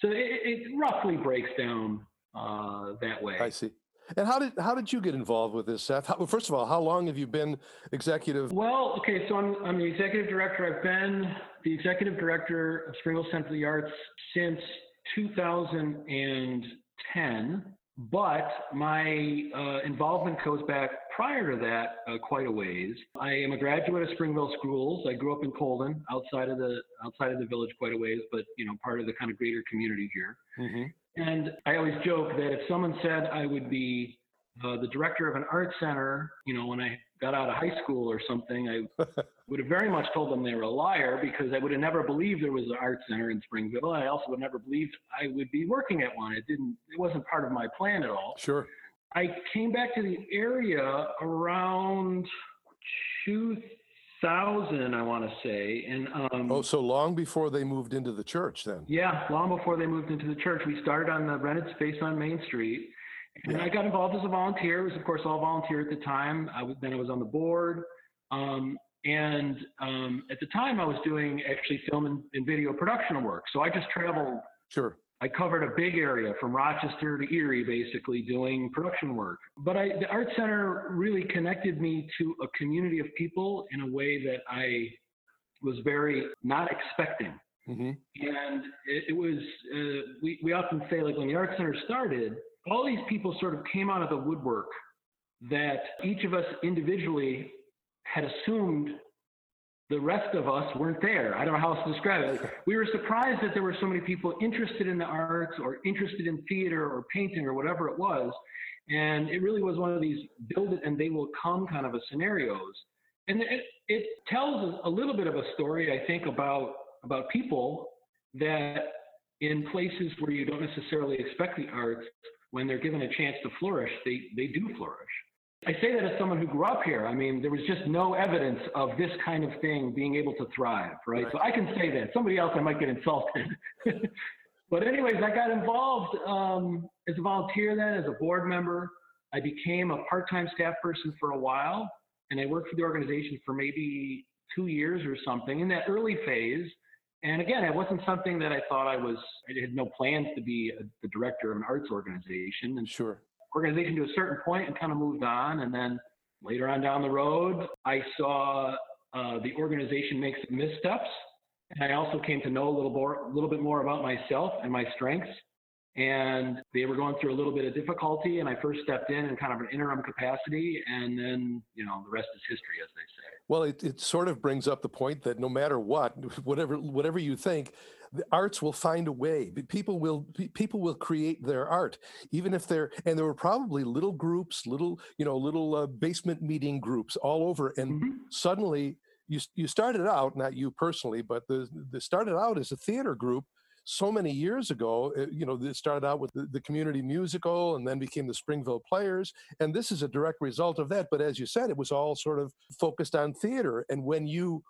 So it, it roughly breaks down uh, that way. I see. And how did how did you get involved with this, Seth? How, well, first of all, how long have you been executive? Well, okay, so I'm, I'm the executive director. I've been the executive director of Springville Center for the Arts since 2010, but my uh, involvement goes back prior to that uh, quite a ways. I am a graduate of Springville Schools. I grew up in Colden, outside of the outside of the village quite a ways, but you know part of the kind of greater community here. Mhm. And I always joke that if someone said I would be uh, the director of an art center, you know, when I got out of high school or something, I would have very much told them they were a liar because I would have never believed there was an art center in Springville. I also would never believed I would be working at one. It didn't. It wasn't part of my plan at all. Sure. I came back to the area around 2000, I want to say, and um, Oh, so long before they moved into the church then. yeah, long before they moved into the church, we started on the rented space on Main Street. And I got involved as a volunteer. It was, of course, all volunteer at the time. I was, then I was on the board. Um, and um, at the time, I was doing actually film and, and video production work. So I just traveled. Sure. I covered a big area from Rochester to Erie, basically doing production work. But I, the Art Center really connected me to a community of people in a way that I was very not expecting. hmm And it, it was, uh, we, we often say, like, when the Art Center started, all these people sort of came out of the woodwork that each of us individually had assumed the rest of us weren't there. I don't know how else to describe it. We were surprised that there were so many people interested in the arts or interested in theater or painting or whatever it was. And it really was one of these build it and they will come kind of a scenarios. And it, it tells a little bit of a story, I think, about about people that in places where you don't necessarily expect the arts, when they're given a chance to flourish, they, they do flourish. I say that as someone who grew up here. I mean, there was just no evidence of this kind of thing being able to thrive, right? So I can say that. Somebody else, I might get insulted. but anyways, I got involved um, as a volunteer then, as a board member. I became a part-time staff person for a while, and I worked for the organization for maybe two years or something in that early phase. And again, it wasn't something that I thought I was, I had no plans to be a, the director of an arts organization. And Sure. organization to a certain point and kind of moved on. And then later on down the road, I saw uh, the organization make some missteps. And I also came to know a little more, a little bit more about myself and my strengths. And they were going through a little bit of difficulty, and I first stepped in in kind of an interim capacity, and then you know the rest is history, as they say. Well, it, it sort of brings up the point that no matter what, whatever whatever you think, the arts will find a way. People will people will create their art, even if they're and there were probably little groups, little you know little uh, basement meeting groups all over, and Mhm. suddenly you you started out not you personally, but the the started out as a theater group so many years ago. uh, You know, it started out with the, the community musical, and then became the Springville Players, and this is a direct result of that. But as you said, it was all sort of focused on theater. And when you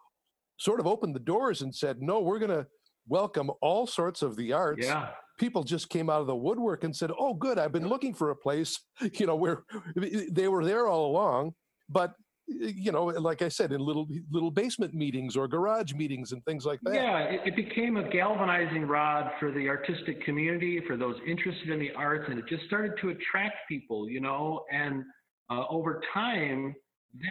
sort of opened the doors and said, no, we're going to welcome all sorts of the arts, Yeah. people just came out of the woodwork and said, oh, good, I've been looking for a place, you know, where they were there all along. But, you know, like I said, in little little basement meetings or garage meetings and things like that. Yeah, it, it became a galvanizing rod for the artistic community, for those interested in the arts, and it just started to attract people, you know. And uh, over time,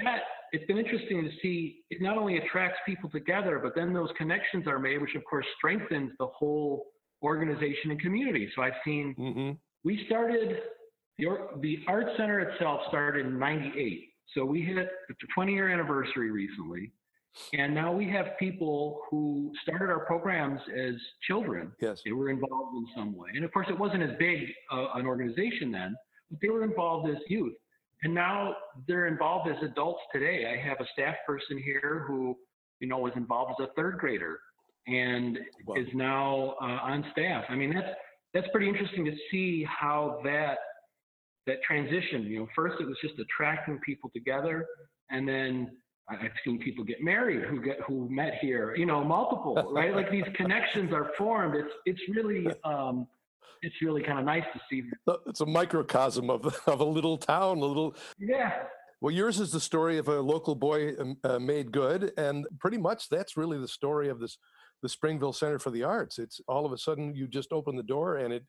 that it's been interesting to see. It not only attracts people together, but then those connections are made, which of course strengthens the whole organization and community. So I've seen hmm we started the the art center itself started in 98 so we hit the 20 year anniversary recently and now we have people who started our programs as children. Yes. they were involved in some way. And of course it wasn't as big uh, an organization then but they were involved as youth. And now they're involved as adults today. I have a staff person here who you know was involved as a third grader and Wow. is now uh, on staff. I mean that's that's pretty interesting to see how that that transition you know first it was just attracting people together and then I've seen people get married who get who met here, you know, multiple, right? Like these connections are formed. It's it's really um, it's really kind of nice to see. It's a microcosm of, of a little town, a little Yeah, Well, yours is the story of a local boy um, uh, made good, and pretty much that's really the story of this, the Springville Center for the Arts. It's all of a sudden you just open the door and it,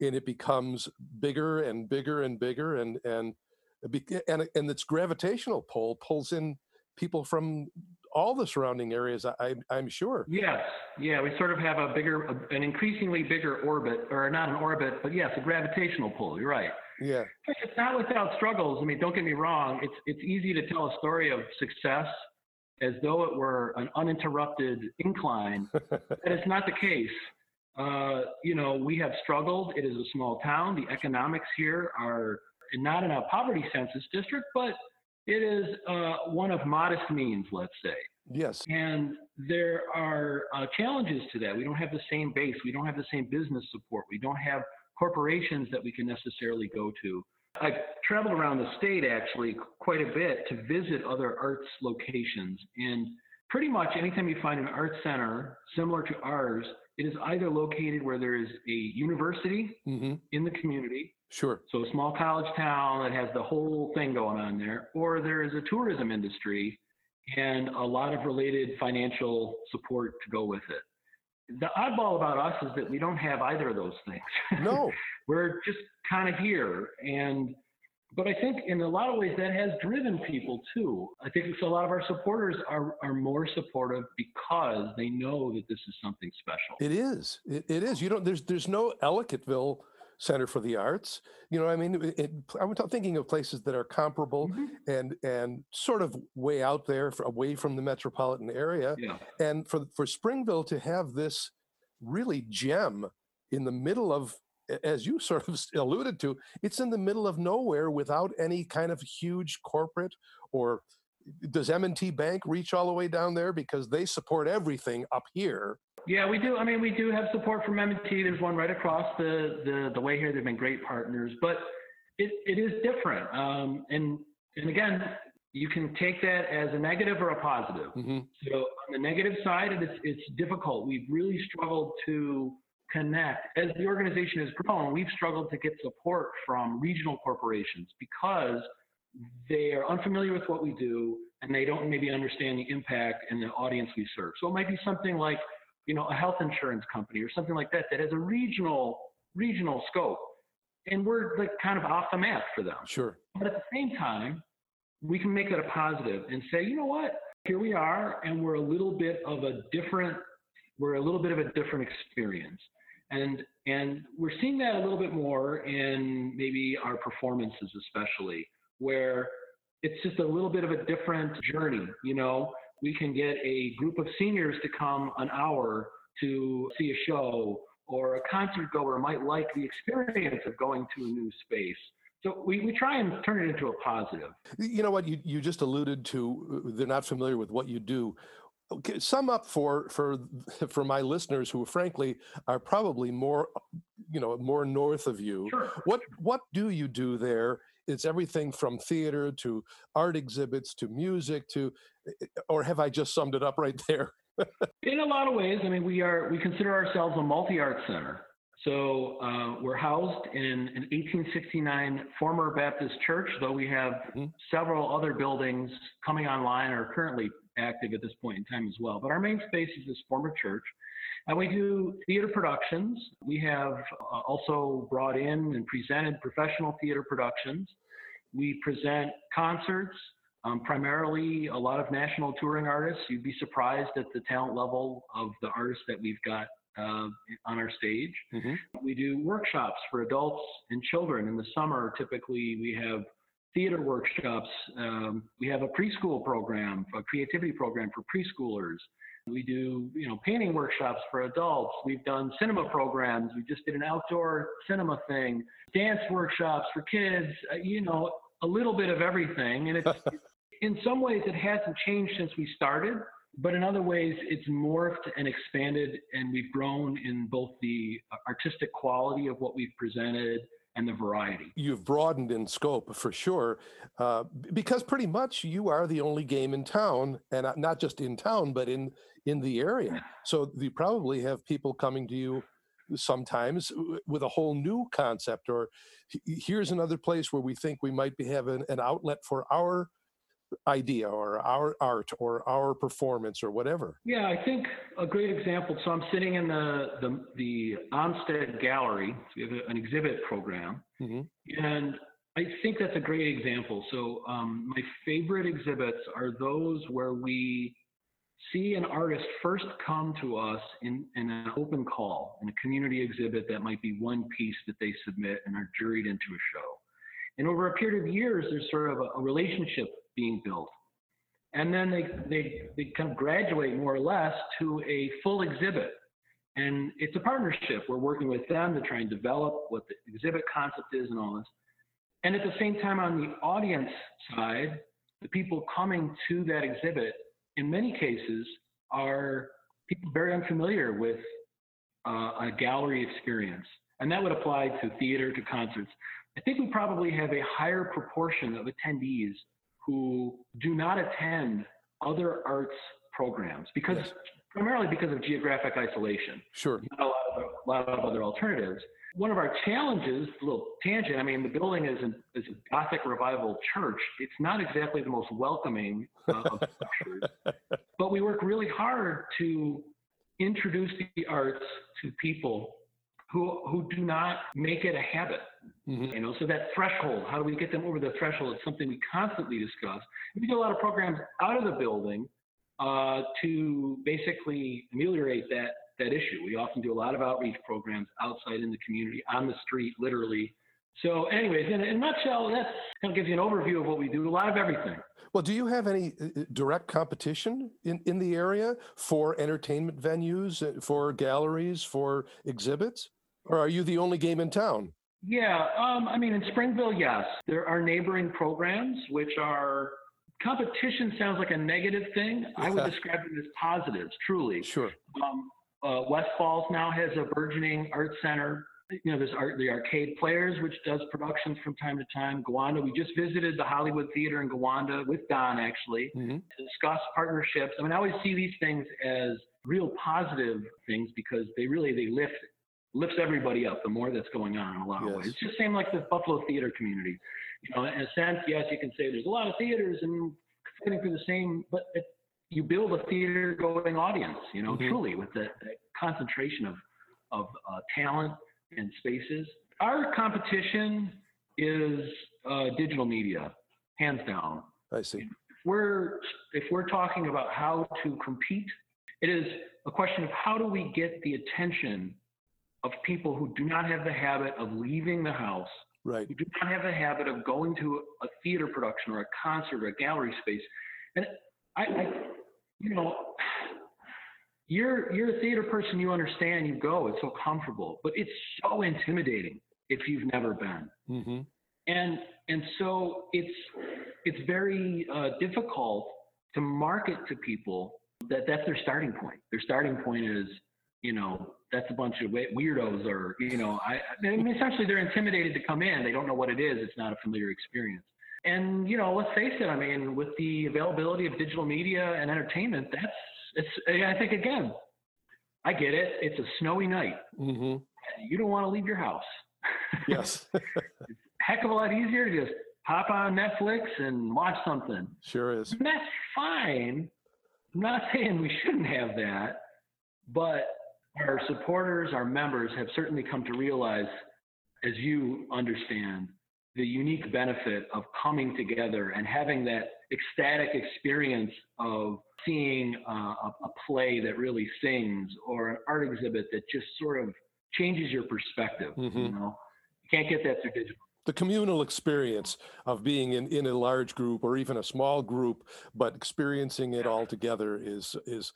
and it becomes bigger and bigger and bigger, and and eh, and and its gravitational pull pulls in people from all the surrounding areas. I, I'm sure. yes, yeah. We sort of have a bigger, an increasingly bigger orbit, or not an orbit, but yes, a gravitational pull. You're right. Yeah. It's not without struggles. I mean, don't get me wrong. It's it's easy to tell a story of success as though it were an uninterrupted incline. that is not the case. Uh, you know, we have struggled. It is a small town. The economics here are not in a poverty census district, but It is uh, one of modest means, let's say. Yes. And there are uh, challenges to that. We don't have the same base. We don't have the same business support. We don't have corporations that we can necessarily go to. I've traveled around the state actually quite a bit to visit other arts locations. And pretty much anytime you find an art center similar to ours, it is either located where there is a university hmm in the community, Sure. so a small college town that has the whole thing going on there, or there is a tourism industry and a lot of related financial support to go with it. The oddball about us is that we don't have either of those things. No. We're just kind of here. And but I think in a lot of ways that has driven people too. I think a lot of our supporters are, are more supportive because they know that this is something special. It is. It, it is. You don't. There's there's no Ellicottville Center for the Arts. You know, I mean, it, it, I'm thinking of places that are comparable Mhm. and and sort of way out there, f away from the metropolitan area. Yeah. And for for Springville to have this really gem in the middle of, as you sort of alluded to, it's in the middle of nowhere without any kind of huge corporate or. Does M&T Bank reach all the way down there because they support everything up here? Yeah, we do. I mean, we do have support from M&T. There's one right across the, the, the way here. They've been great partners, but it, it is different. Um, and, and again, you can take that as a negative or a positive. hmm So on the negative side, it's, it's difficult. We've really struggled to connect. As the organization has grown, we've struggled to get support from regional corporations because they are unfamiliar with what we do and they don't maybe understand the impact and the audience we serve. So it might be something like, you know, a health insurance company or something like that that has a regional regional scope. And we're like kind of off the map for them. Sure. But at the same time, we can make that a positive and say, you know what, here we are, and we're a little bit of a different, we're a little bit of a different experience. And and we're seeing that a little bit more in maybe our performances, especially, where it's just a little bit of a different journey. You know, we can get a group of seniors to come an hour to see a show, or a concert goer might like the experience of going to a new space. So we, we try and turn it into a positive. You know what? You, you just alluded to uh, they're not familiar with what you do. Okay, sum up for for for my listeners who, frankly, are probably more, you know, more north of you. Sure. What what do you do there? It's everything from theater to art exhibits to music to, eh, or have I just summed it up right there? In a lot of ways, I mean, we are we consider ourselves a multi-art center. So uh, we're housed in an 1869 former Baptist church, though we have Mhm. several other buildings coming online or currently active at this point in time as well. But our main space is this former church. And we do theater productions. We have uh, also brought in and presented professional theater productions. We present concerts, um, primarily a lot of national touring artists. You'd be surprised at the talent level of the artists that we've got uh, on our stage. Mhm. We do workshops for adults and children. In the summer, typically we have theater workshops. Um, we have a preschool program, a creativity program for preschoolers. We do, you know, painting workshops for adults. We've done cinema programs. We just did an outdoor cinema thing, dance workshops for kids. Uh, you know, a little bit of everything. And it's in some ways it hasn't changed since we started, but in other ways it's morphed and expanded, and we've grown in both the artistic quality of what we've presented and the variety. You've broadened in scope for sure, uh, because pretty much you are the only game in town, and uh, not just in town, but in in the area. So you probably have people coming to you sometimes with a whole new concept, or here's another place where we think we might be having an outlet for our idea or our art or our performance or whatever. Yeah, I think a great example. So I'm sitting in the the, the Onstead Gallery. So we have an exhibit program, Mhm. and I think that's a great example. So um, my favorite exhibits are those where we see an artist first come to us in, in an open call, in a community exhibit that might be one piece that they submit and are juried into a show. And over a period of years, there's sort of a, a relationship being built. And then they, they, they kind of graduate more or less to a full exhibit. And it's a partnership. We're working with them to try and develop what the exhibit concept is and all this. And at the same time, on the audience side, the people coming to that exhibit, in many cases, are people very unfamiliar with uh, a gallery experience. And that would apply to theater, to concerts. I think we probably have a higher proportion of attendees who do not attend other arts programs because yes. primarily because of geographic isolation. Sure. Not a lot, of, a lot of other alternatives. One of our challenges, a little tangent, I mean, the building is, an, is a Gothic revival church. It's not exactly the most welcoming of structures, but we work really hard to introduce the arts to people who who do not make it a habit. Mm-hmm. You know, so that threshold, how do we get them over the threshold? It's something we constantly discuss. We do a lot of programs out of the building uh, to basically ameliorate that that issue. We often do a lot of outreach programs outside in the community, on the street, literally. So, anyways, in, a nutshell, that kind of gives you an overview of what we do. A lot of everything. Well, do you have any uh, uh, direct competition in, in the area for entertainment venues, uh, for galleries, for exhibits? Or are you the only game in town? Yeah, um, I mean, in Springville, yes. There are neighboring programs, which are competition sounds like a negative thing. I would describe them as positives, truly. Sure. Um, uh, West Falls now has a burgeoning art center. You know, there's art, the Arcade Players, which does productions from time to time. Gowanda, we just visited the Hollywood Theater in Gowanda with Don, actually, mm-hmm. to discuss partnerships. I mean, I always see these things as real positive things because they really they lift lifts everybody up. The more that's going on in a lot yes. of ways. It's just same like the Buffalo theater community. You know, in a sense, yes, you can say there's a lot of theaters and fighting for the same, but it, you build a theater-going audience. You know, mm-hmm. truly with the, that, concentration of of uh, talent and spaces. Our competition is uh, digital media, hands down. I see. If we're if we're talking about how to compete, it is a question of how do we get the attention of people who do not have the habit of leaving the house, right. who do not have the habit of going to a theater production or a concert or a gallery space. And I, I you know, you're you're a theater person, you understand, you go, it's so comfortable, but it's so intimidating if you've never been. Mm-hmm. And and so it's it's very uh, difficult to market to people that that's their starting point. Their starting point is, you know, that's a bunch of weirdos or you know I, I mean essentially they're intimidated to come in. They don't know what it is. It's not a familiar experience. And you know let's face it i mean with the availability of digital media and entertainment that's it's i think again i get it. It's a snowy night. Mm-hmm. you don't want to leave your house. Yes. Heck of a lot easier to just pop on netflix and watch something. Sure is. And that's fine. I'm not saying we shouldn't have that but our supporters, our members have certainly come to realize, as you understand, the unique benefit of coming together and having that ecstatic experience of seeing uh, a, a, play that really sings or an art exhibit that just sort of changes your perspective. Mm-hmm. You know, you can't get that through digital. The communal experience of being in, in a large group or even a small group, but experiencing it all together is is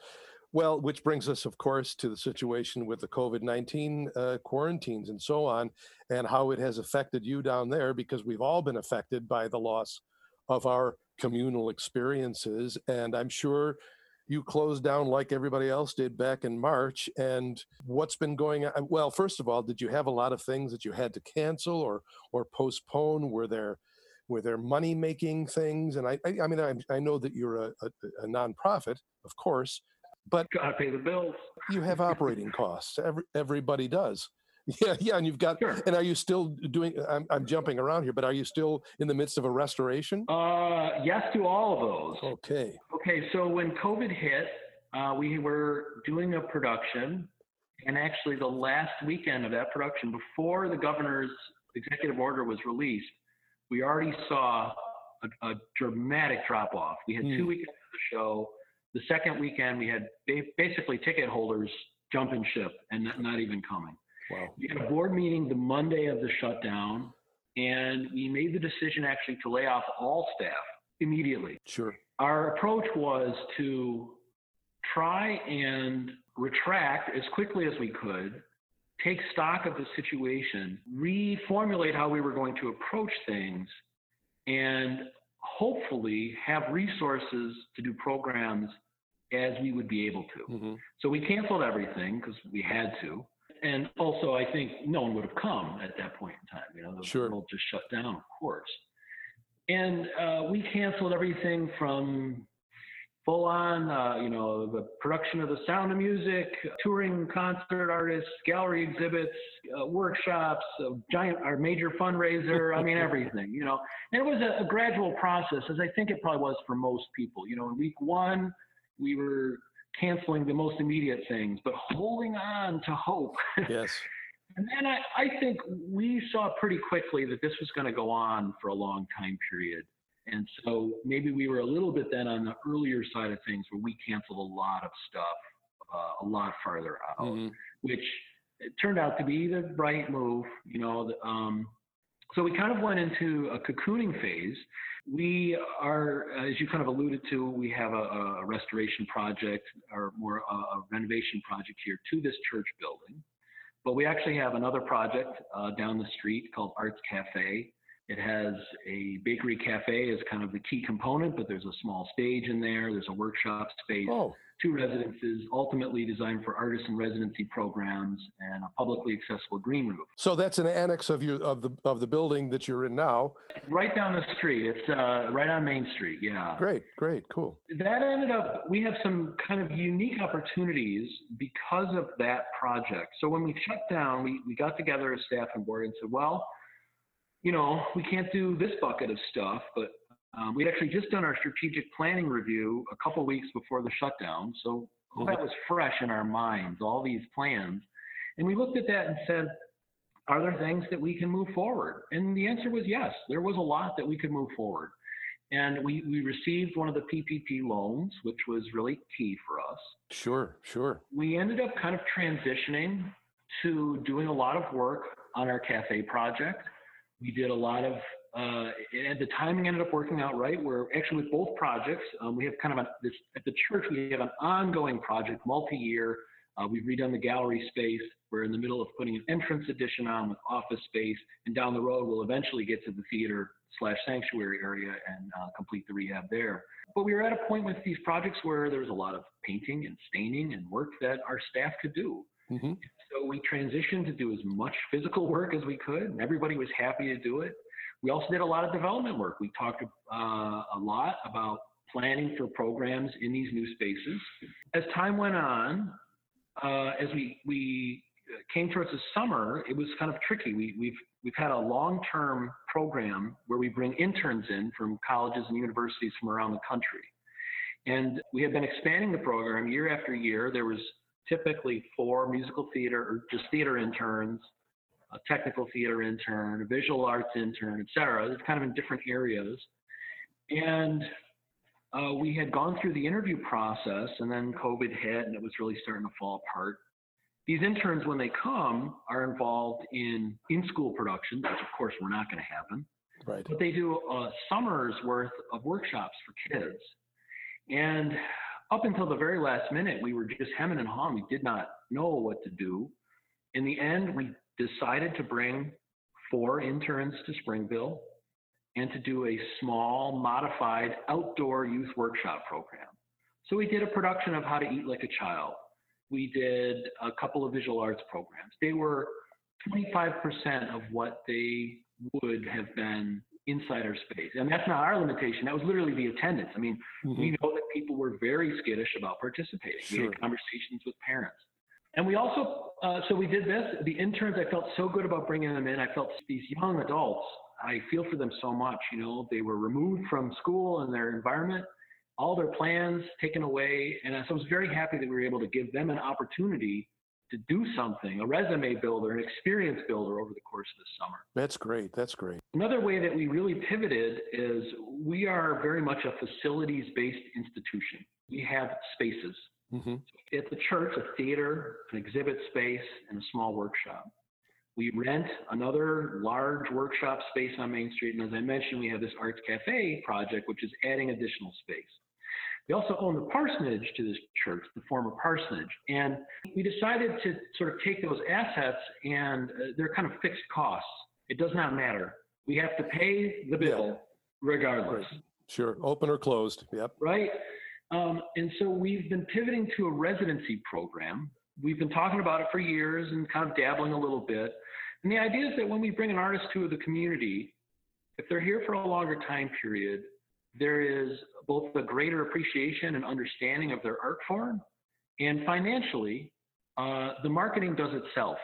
well, which brings us, of course, to the situation with the COVID 19 uh, quarantines and so on, and how it has affected you down there because we've all been affected by the loss of our communal experiences. And I'm sure you closed down like everybody else did back in March. And what's been going on? Well, first of all, did you have a lot of things that you had to cancel or or postpone? Were there were there money making things? And I, I, I mean, I, I know that you're a, a, a nonprofit, of course, but gotta pay the bills. You have operating costs. Every, everybody does. Yeah, yeah, and you've got. Sure. And are you still doing? I'm, I'm jumping around here, but are you still in the midst of a restoration? Uh, yes to all of those. Okay. Okay, so when COVID hit, uh, we were doing a production, and actually the last weekend of that production, before the governor's executive order was released, we already saw a, a dramatic drop off. We had mm. two weekends of the show the second weekend, we had basically ticket holders jumping ship and not even coming. Wow. We had a board meeting the Monday of the shutdown, and we made the decision actually to lay off all staff immediately. Sure. Our approach was to try and retract as quickly as we could, take stock of the situation, reformulate how we were going to approach things, and hopefully have resources to do programs as we would be able to. Mm-hmm. So we canceled everything because we had to. And also, I think no one would have come at that point in time. You know, the Sure. world just shut down, of course. And uh, we canceled everything from full on, uh, you know, the production of the sound of music, touring concert artists, gallery exhibits, uh, workshops, giant, our major fundraiser. I mean, everything, you know. And it was a, a gradual process, as I think it probably was for most people. You know, in week one, we were canceling the most immediate things, but holding on to hope. Yes. And then I, I think we saw pretty quickly that this was going to go on for a long time period. And so maybe we were a little bit then on the earlier side of things where we canceled a lot of stuff uh, a lot farther out, Mhm. which it turned out to be the right move. You know, the, um, so we kind of went into a cocooning phase. We are, as you kind of alluded to, we have a, a restoration project or more a, a renovation project here to this church building. But we actually have another project uh, down the street called Arts Cafe. It has a bakery cafe as kind of the key component, but there's a small stage in there. There's a workshop space, Oh, two residences, ultimately designed for artist and residency programs, and a publicly accessible green roof. so that's an annex of you of the of the building that you're in now. Right down the street. It's uh, right on Main Street. Yeah. Great, great, cool. that ended up we have some kind of unique opportunities because of that project so when we shut down we, we got together as staff and board and said well you know we can't do this bucket of stuff but um, we'd actually just done our strategic planning review a couple weeks before the shutdown so all that was fresh in our minds all these plans and we looked at that and said are there things that we can move forward and the answer was yes there was a lot that we could move forward and we, we received one of the PPP loans, which was really key for us. Sure, sure. We ended up kind of transitioning to doing a lot of work on our cafe project. We did a lot of, uh, and the timing ended up working out right. Where actually with both projects, um, we have kind of a, this, at the church, we have an ongoing project, multi-year. Uh, we've redone the gallery space. We're in the middle of putting an entrance addition on with office space, and down the road, we'll eventually get to the theater slash sanctuary area and uh, complete the rehab there. But we were at a point with these projects where there was a lot of painting and staining and work that our staff could do. hmm So we transitioned to do as much physical work as we could, and everybody was happy to do it. We also did a lot of development work. We talked uh, a lot about planning for programs in these new spaces. As time went on, uh, as we we came towards the summer, it was kind of tricky. We, we've we've had a long-term program where we bring interns in from colleges and universities from around the country, and we have been expanding the program year after year. There was typically four musical theater or just theater interns, a technical theater intern, a visual arts intern, et cetera. It's kind of in different areas. And uh, we had gone through the interview process and then COVID hit and it was really starting to fall apart. These interns, when they come, are involved in in-school productions, which of course were not going to happen, Right. but they do a summer's worth of workshops for kids. And up until the very last minute, we were just hemming and hawing. We did not know what to do. In the end, we decided to bring four interns to Springville and to do a small, modified outdoor youth workshop program. So we did a production of How to Eat Like a Child. We did a couple of visual arts programs. They were 25% of what they would have been inside our space. And that's not our limitation. That was literally the attendance. I mean, Mhm. we know that people were very skittish about participating. We had conversations with parents. And we also, uh, so we did this. The interns, I felt so good about bringing them in. I felt these young adults, I feel for them so much. You know, they were removed from school and their environment, all their plans taken away. And so I was very happy that we were able to give them an opportunity to do something, a resume builder, an experience builder over the course of the summer. That's great. That's great. Another way that we really pivoted is we are very much a facilities based institution. We have spaces. hmm At the church, a theater, an exhibit space, and a small workshop. We rent another large workshop space on Main Street. And as I mentioned, we have this Arts Cafe project, which is adding additional space. We also own the parsonage to this church, the former parsonage. And we decided to sort of take those assets and uh, they're kind of fixed costs. It does not matter. We have to pay the bill regardless. Sure. Open or closed. Yep. Right. Um, and so we've been pivoting to a residency program. We've been talking about it for years and kind of dabbling a little bit. And the idea is that when we bring an artist to the community, if they're here for a longer time period, there is both a greater appreciation and understanding of their art form, and financially, uh, the marketing does itself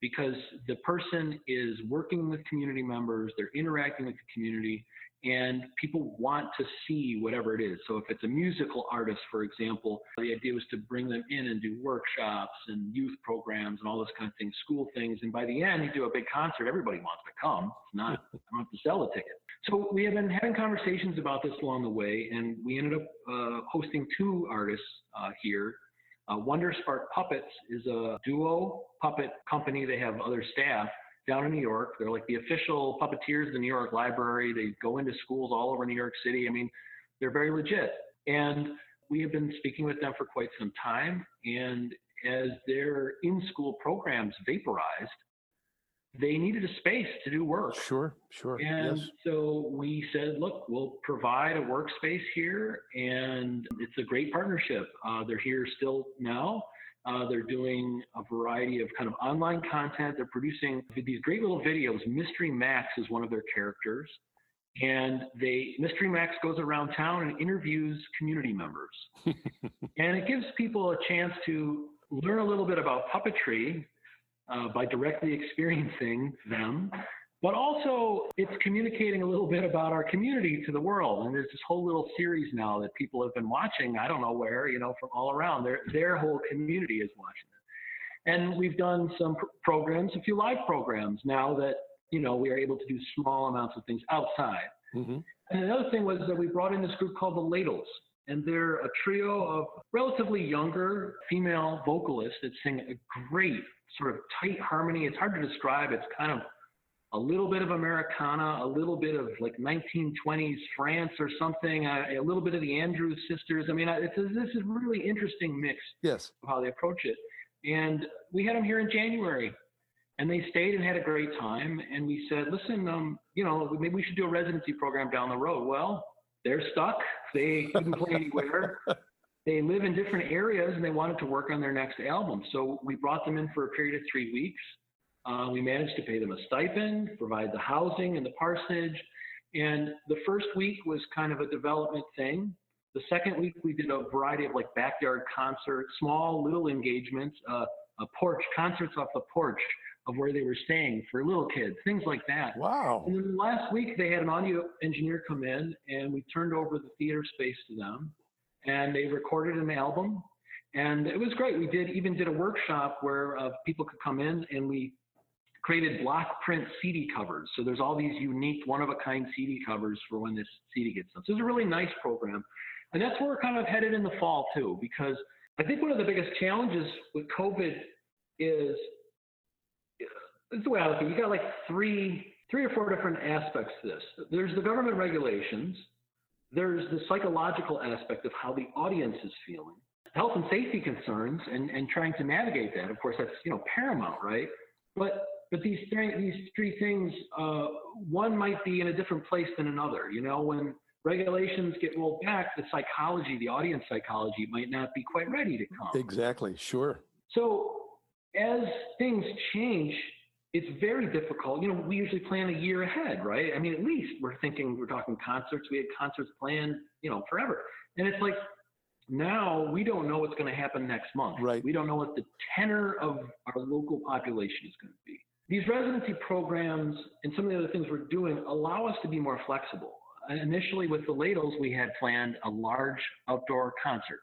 because the person is working with community members, they're interacting with the community, and people want to see whatever it is. So if it's a musical artist, for example, the idea was to bring them in and do workshops and youth programs and all this kind of things, school things. And by the end, you do a big concert, everybody wants to come. It's not, I don't have to sell a ticket. So we have been having conversations about this along the way, and we ended up uh, hosting two artists uh, here. Uh, Wonder Spark Puppets is a duo puppet company. They have other staff down in New York. They're like the official puppeteers of the New York Library. They go into schools all over New York City. I mean, they're very legit. And we have been speaking with them for quite some time. And as their in school programs vaporized, they needed a space to do work. Sure, sure. And yes. so we said, look, we'll provide a workspace here, and it's a great partnership. Uh, they're here still now. Uh, they're doing a variety of kind of online content. They're producing these great little videos. Mystery Max is one of their characters. And they Mystery Max goes around town and interviews community members. and it gives people a chance to learn a little bit about puppetry uh, by directly experiencing them. But also, it's communicating a little bit about our community to the world. And there's this whole little series now that people have been watching, I don't know where, you know, from all around. Their, their whole community is watching it. And we've done some pr- programs, a few live programs now that, you know, we are able to do small amounts of things outside. Mm-hmm. And another thing was that we brought in this group called the Ladles. And they're a trio of relatively younger female vocalists that sing a great sort of tight harmony. It's hard to describe. It's kind of a little bit of Americana, a little bit of like 1920s France or something, uh, a little bit of the Andrews sisters. I mean, it's, this is really interesting mix Yes. of how they approach it. And we had them here in January, and they stayed and had a great time. And we said, listen, um, you know, maybe we should do a residency program down the road. Well, they're stuck. They couldn't play anywhere. They live in different areas, and they wanted to work on their next album. So we brought them in for a period of three weeks. Uh, we managed to pay them a stipend, provide the housing and the parsonage. And the first week was kind of a development thing. The second week, we did a variety of like backyard concerts, small little engagements, uh, a porch, concerts off the porch of where they were staying for little kids, things like that. Wow. And then last week, they had an audio engineer come in and we turned over the theater space to them and they recorded an album. And it was great. We did even did a workshop where uh, people could come in and we created block print CD covers. So there's all these unique, one of a kind CD covers for when this CD gets done. So it's a really nice program. And that's where we're kind of headed in the fall too, because I think one of the biggest challenges with COVID is this is the way I look at it. You got like three, three or four different aspects to this. There's the government regulations. There's the psychological aspect of how the audience is feeling. Health and safety concerns and, and trying to navigate that. Of course, that's you know paramount, right? But but these three these three things, uh, one might be in a different place than another. You know, when regulations get rolled back, the psychology, the audience psychology, might not be quite ready to come. Exactly. Sure. So as things change, it's very difficult. You know, we usually plan a year ahead, right? I mean, at least we're thinking we're talking concerts. We had concerts planned, you know, forever. And it's like now we don't know what's going to happen next month. Right. We don't know what the tenor of our local population is going to be. These residency programs and some of the other things we're doing allow us to be more flexible. Initially, with the ladles, we had planned a large outdoor concert,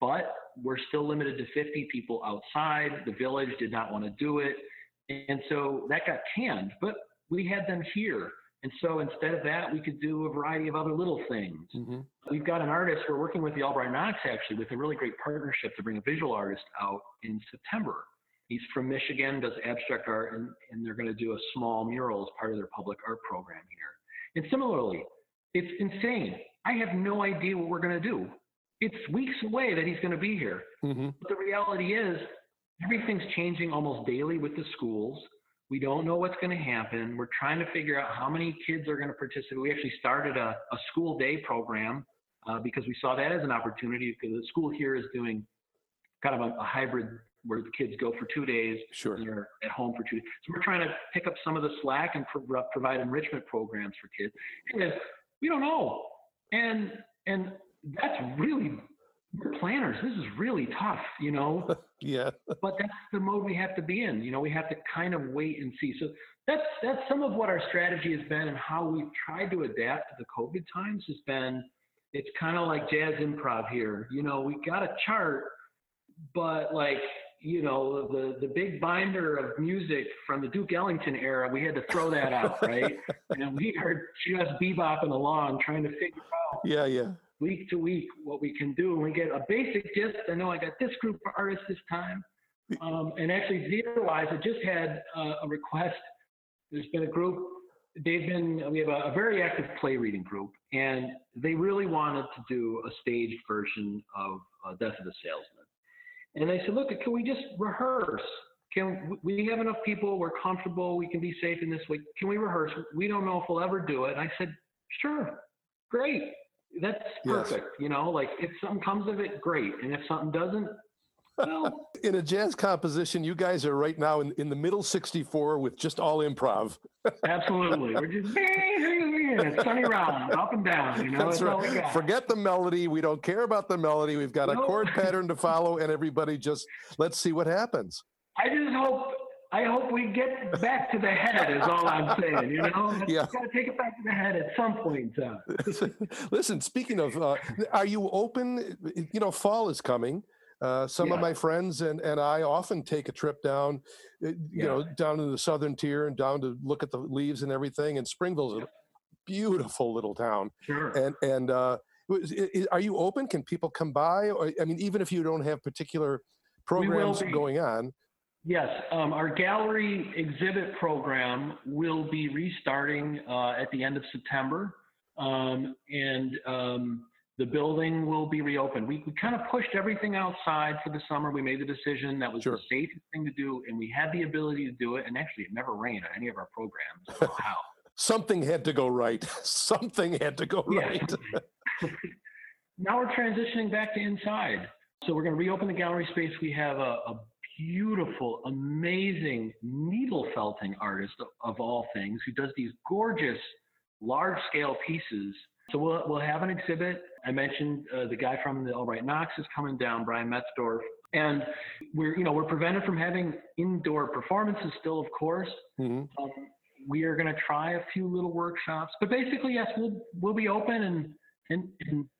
but we're still limited to 50 people outside. The village did not want to do it. And so that got canned, but we had them here. And so instead of that, we could do a variety of other little things. Mm-hmm. We've got an artist, we're working with the Albright Knox actually with a really great partnership to bring a visual artist out in September. He's from Michigan, does abstract art, and, and they're going to do a small mural as part of their public art program here. And similarly, it's insane. I have no idea what we're going to do. It's weeks away that he's going to be here. Mm-hmm. But the reality is, everything's changing almost daily with the schools. We don't know what's going to happen. We're trying to figure out how many kids are going to participate. We actually started a, a school day program uh, because we saw that as an opportunity because the school here is doing kind of a, a hybrid where the kids go for two days Sure. and they're at home for two days. So we're trying to pick up some of the slack and pro- uh, provide enrichment programs for kids. And we don't know. And and that's really we're planners. This is really tough, you know. Yeah. but that's the mode we have to be in. You know, we have to kind of wait and see. So that's that's some of what our strategy has been and how we've tried to adapt to the COVID times has been. It's kind of like jazz improv here. You know, we got a chart, but like you know the the big binder of music from the Duke Ellington era, we had to throw that out, right? and we are just bebopping along trying to figure out Yeah. Yeah. week to week what we can do. And we get a basic gist. I know I got this group of artists this time. Um, and actually, theater wise, I just had uh, a request. There's been a group, they've been, we have a, a very active play reading group, and they really wanted to do a staged version of uh, Death of the Salesman. And they said, look, can we just rehearse? Can we have enough people? We're comfortable. We can be safe in this way. Can we rehearse? We don't know if we'll ever do it. I said, sure, great that's Yes. perfect. You know, like if something comes of it, great. And if something doesn't, well, In a jazz composition, you guys are right now in, in the middle 64 with just all improv. absolutely. We're just sunny round, up and down. You know, That's that's right. Forget the melody. We don't care about the melody. We've got a chord pattern to follow, and everybody just let's see what happens. I just hope. I hope we get back to the head. Is all I'm saying. You know, Yeah. got to take it back to the head at some point. Uh, Listen, speaking of, uh, are you open? You know, fall is coming. Uh, some of my friends and, and I often take a trip down, uh, you Yeah. know, down to the southern tier and down to look at the leaves and everything. And Springville's a beautiful little town. sure. And and uh, was- i- i- are you open? Can people come by? Or I mean, even if you don't have particular programs going on, Yes, um, our gallery exhibit program will be restarting uh, at the end of September, um, and um, the building will be reopened. We, we kind of pushed everything outside for the summer. We made the decision that was Sure. the safest thing to do, and we had the ability to do it. And actually, it never rained on any of our programs. I how. something had to go right. something had to go Yeah. right. now we're transitioning back to inside. So we're going to reopen the gallery space. We have a, a beautiful, amazing needle felting artist of, of all things who does these gorgeous large scale pieces. So we'll, we'll have an exhibit. I mentioned uh, the guy from the Albright Knox is coming down, Brian Metzdorf. And we're, you know, we're prevented from having indoor performances still, of course. Mhm. Um, we are going to try a few little workshops, but basically, yes, we'll we'll be open and and, and well, I hope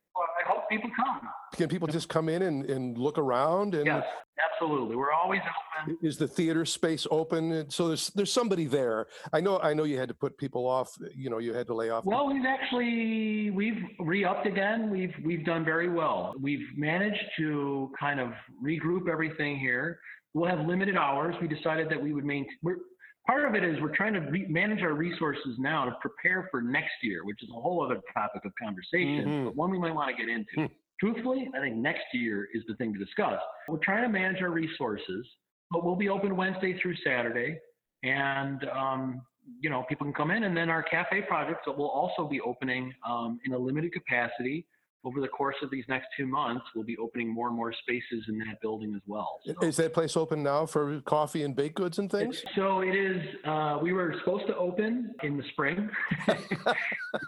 people come. Can people just come in and, and look around? And Yes, absolutely. We're always open. is the theater space open? So there's there's somebody there. I know I know you had to put people off. You know, you had to lay off. Well, we've actually we've re-upped again. We've we've done very well. We've managed to kind of regroup everything here. We'll have limited hours. We decided that we would maintain. Part of it is we're trying to re- manage our resources now to prepare for next year, which is a whole other topic of conversation, Mhm. but one we might want to get into. Hmm. Truthfully, I think next year is the thing to discuss. We're trying to manage our resources, but we'll be open Wednesday through Saturday, and um, you know people can come in. And then our cafe projects that will also be opening um, in a limited capacity over the course of these next two months. We'll be opening more and more spaces in that building as well. So- Is that place open now for coffee and baked goods and things? so it is. Uh, we were supposed to open in the spring. it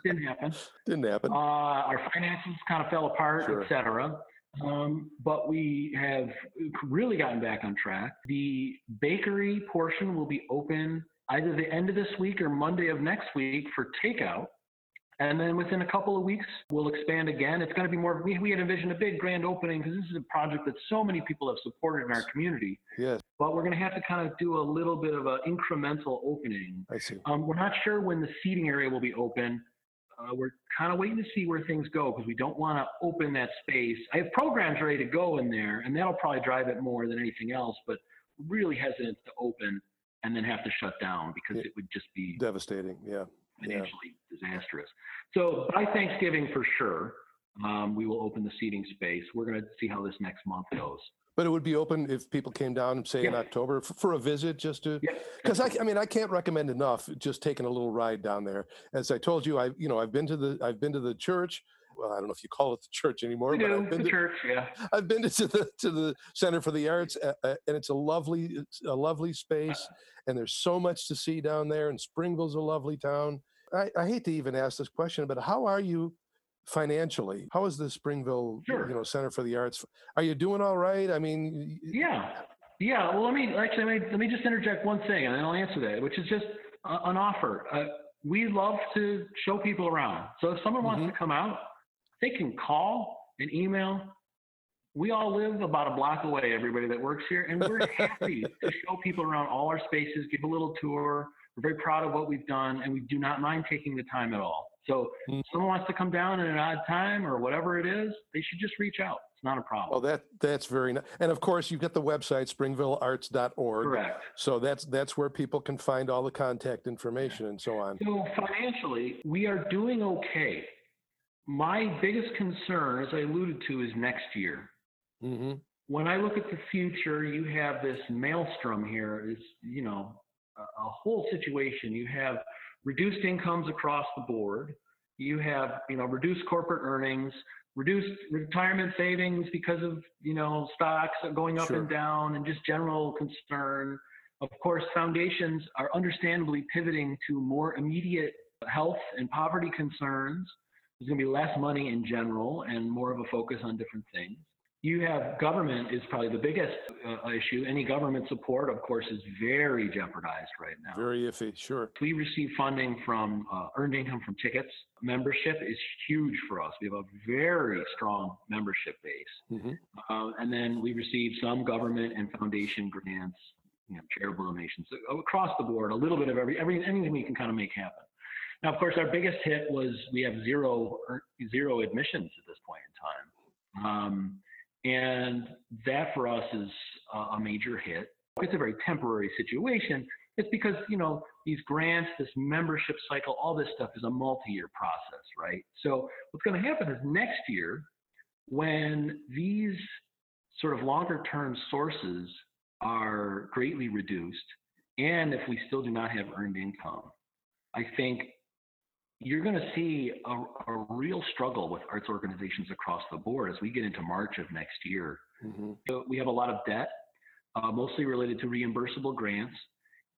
didn't happen. Didn't happen. Uh, our finances kind of fell apart, Sure. et cetera. Um, but we have really gotten back on track. The bakery portion will be open either the end of this week or Monday of next week for takeout. And then within a couple of weeks, we'll expand again. It's going to be more, we, we had envisioned a big grand opening because this is a project that so many people have supported in our community. Yes, But we're going to have to kind of do a little bit of an incremental opening I see. um, we're not sure when the seating area will be open. Uh, we're kind of waiting to see where things go because we don't want to open that space. I have programs ready to go in there, and that'll probably drive it more than anything else. But really hesitant to open and then have to shut down because it would just be Devastating. Yeah. Yeah. financially disastrous. So by Thanksgiving, for sure, um, we will open the seating space. We're going to see how this next month goes. But it would be open if people came down, say in October, for, for a visit, just to Yeah. because I, I mean I can't recommend enough just taking a little ride down there. As I told you, I you know I've been to the I've been to the church. Well, I don't know if you call it the church anymore, We but do, I've been the to, church, yeah. I've been to the to the Center for the Arts, uh, uh, and it's a lovely it's a lovely space, and there's so much to see down there. And Springville's a lovely town. I, I hate to even ask this question, but how are you financially? How is the Springville Sure. you know Center for the Arts? Are you doing all right? I mean, Yeah, yeah. Well, let me actually let me, let me just interject one thing, and then I'll answer that, which is just an offer. Uh, we love to show people around. So if someone wants to come out, they can call and email. We all live about a block away, everybody that works here, and we're happy to show people around all our spaces, give a little tour. We're very proud of what we've done, and we do not mind taking the time at all. So Mm. if someone wants to come down at an odd time or whatever it is, they should just reach out. It's not a problem. well, that that's very nice. And of course, you've got the website springvillearts.org. Correct. So that's that's where people can find all the contact information and so on. So financially, we are doing okay. My biggest concern, as I alluded to, is next year. hmm When I look at the future, you have this maelstrom here. Is you know a, a whole situation. You have reduced incomes across the board. You have you know reduced corporate earnings, reduced retirement savings because of you know stocks going up Sure. and down, and just general concern. Of course, foundations are understandably pivoting to more immediate health and poverty concerns. There's going to be less money in general and more of a focus on different things. You have government is probably the biggest uh, issue. Any government support, of course, is very jeopardized right now. Very iffy. Sure. We receive funding from uh, earned income from tickets. Membership is huge for us. We have a very strong membership base. Mhm. Uh, and then we receive some government and foundation grants, you know, charitable donations uh, across the board, a little bit of every, every anything we can kind of make happen. Now, of course, our biggest hit was we have zero er, admissions at this point in time. Um, and that for us is a, major hit. It's a very temporary situation. It's because, you know, these grants, this membership cycle, all this stuff is a multi-year process, right? So what's going to happen is next year, when these sort of longer term sources are greatly reduced, and if we still do not have earned income, I think you're going to see a, a real struggle with arts organizations across the board as we get into March of next year. Mhm. So we have a lot of debt, uh, mostly related to reimbursable grants.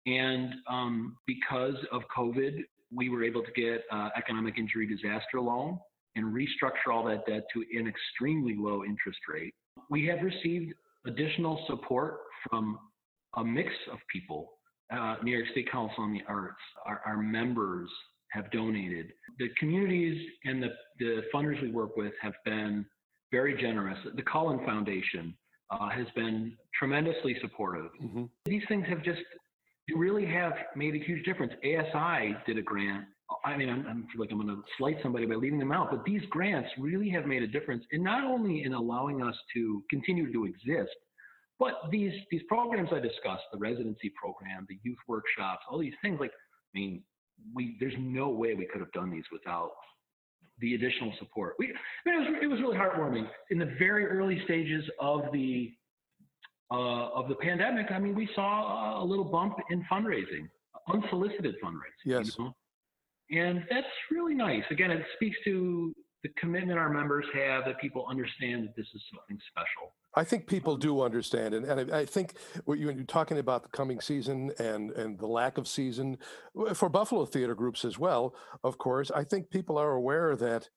And um, because of COVID, we were able to get uh, economic injury disaster loan and restructure all that debt to an extremely low interest rate. We have received additional support from a mix of people. Uh, New York State Council on the Arts, our, our members have donated. The communities and the, the funders we work with have been very generous. The Cullen Foundation uh, has been tremendously supportive. Mhm. These things have just really have made a huge difference. ASI did a grant. I mean, I'm, I'm feel like I'm going to slight somebody by leaving them out, but these grants really have made a difference in not only in allowing us to continue to exist, but these these programs I discussed, the residency program, the youth workshops, all these things. Like, I mean, we there's no way we could have done these without the additional support. We, I mean, it was it was really heartwarming in the very early stages of the uh, of the pandemic. I mean, we saw a little bump in fundraising, unsolicited fundraising. you Yes. know? and that's really nice. Again, it speaks to the commitment our members have that people understand that this is something special. I think people do understand, and, and I, I think what you, when you're talking about the coming season and and the lack of season for Buffalo theater groups as well. Of course, I think people are aware that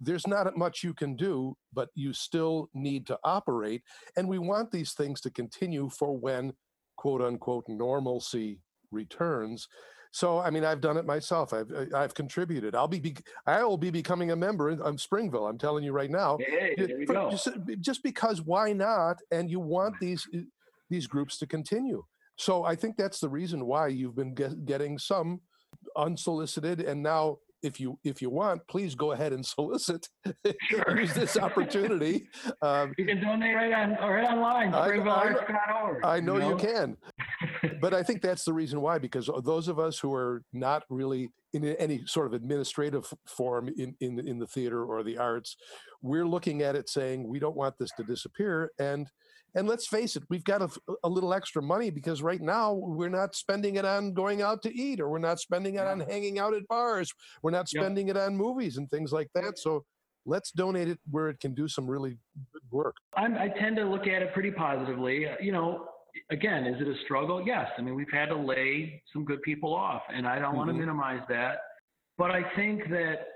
there's not much you can do, but you still need to operate, and we want these things to continue for when quote unquote normalcy returns. So, I mean, I've done it myself. I've I've contributed. I'll be, be I will be becoming a member in, of Springville. I'm telling you right now Hey, there we for- go. Just, just because why not? And you want these uh, these groups to continue. So I think that's the reason why you've been get, getting some unsolicited, and now if you if you want, please go ahead and solicit. Sure. Use this opportunity. Um, You can donate right on right online. I- I know- SpringvilleArts.org. I know you can, but I think that's the reason why. Because those of us who are not really in any sort of administrative form in in in the theater or the arts, we're looking at it saying we don't want this to disappear, and And let's face it, we've got a, a, little extra money because right now we're not spending it on going out to eat or we're not spending it on hanging out at bars. We're not spending yep. it on movies and things like that. So let's donate it where it can do some really good work. I'm, i tend to look at it pretty positively. You know, again, is it a struggle? Yes. I mean, we've had to lay some good people off, and I don't mm-hmm. want to minimize that. But I think that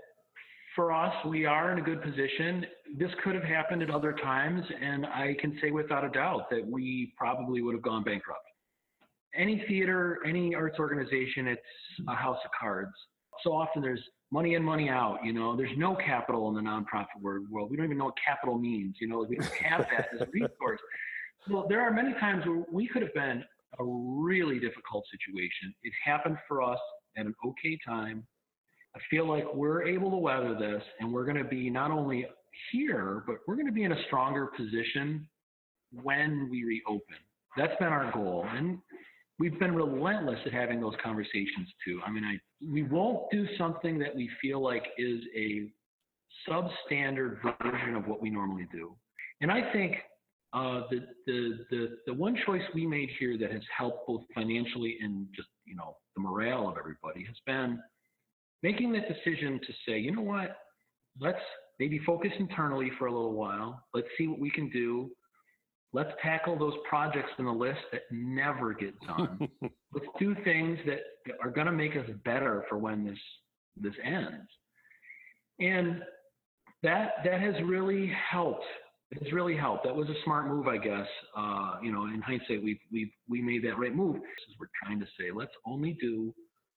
for us, we are in a good position. This could have happened at other times, and I can say without a doubt that we probably would have gone bankrupt. Any theater, any arts organization, it's a house of cards. So often there's money in, money out. You know, there's no capital in the nonprofit world. We don't even know what capital means. You know, we don't have that as a resource. Well, there are many times where we could have been a really difficult situation. It happened for us at an okay time. I feel like we're able to weather this and we're going to be not only here, but we're going to be in a stronger position when we reopen. That's been our goal. And we've been relentless at having those conversations too. I mean, I we won't do something that we feel like is a substandard version of what we normally do. And I think uh, the, the, the, the one choice we made here that has helped both financially and just, you know, the morale of everybody has been making that decision to say, you know what, let's maybe focus internally for a little while. Let's see what we can do. Let's tackle those projects in the list that never get done. let's do things that are going to make us better for when this this ends. And that that has really helped it's really helped. That was a smart move, I guess. Uh, you know, in hindsight, we've we've we made that right move. Is We're trying to say, let's only do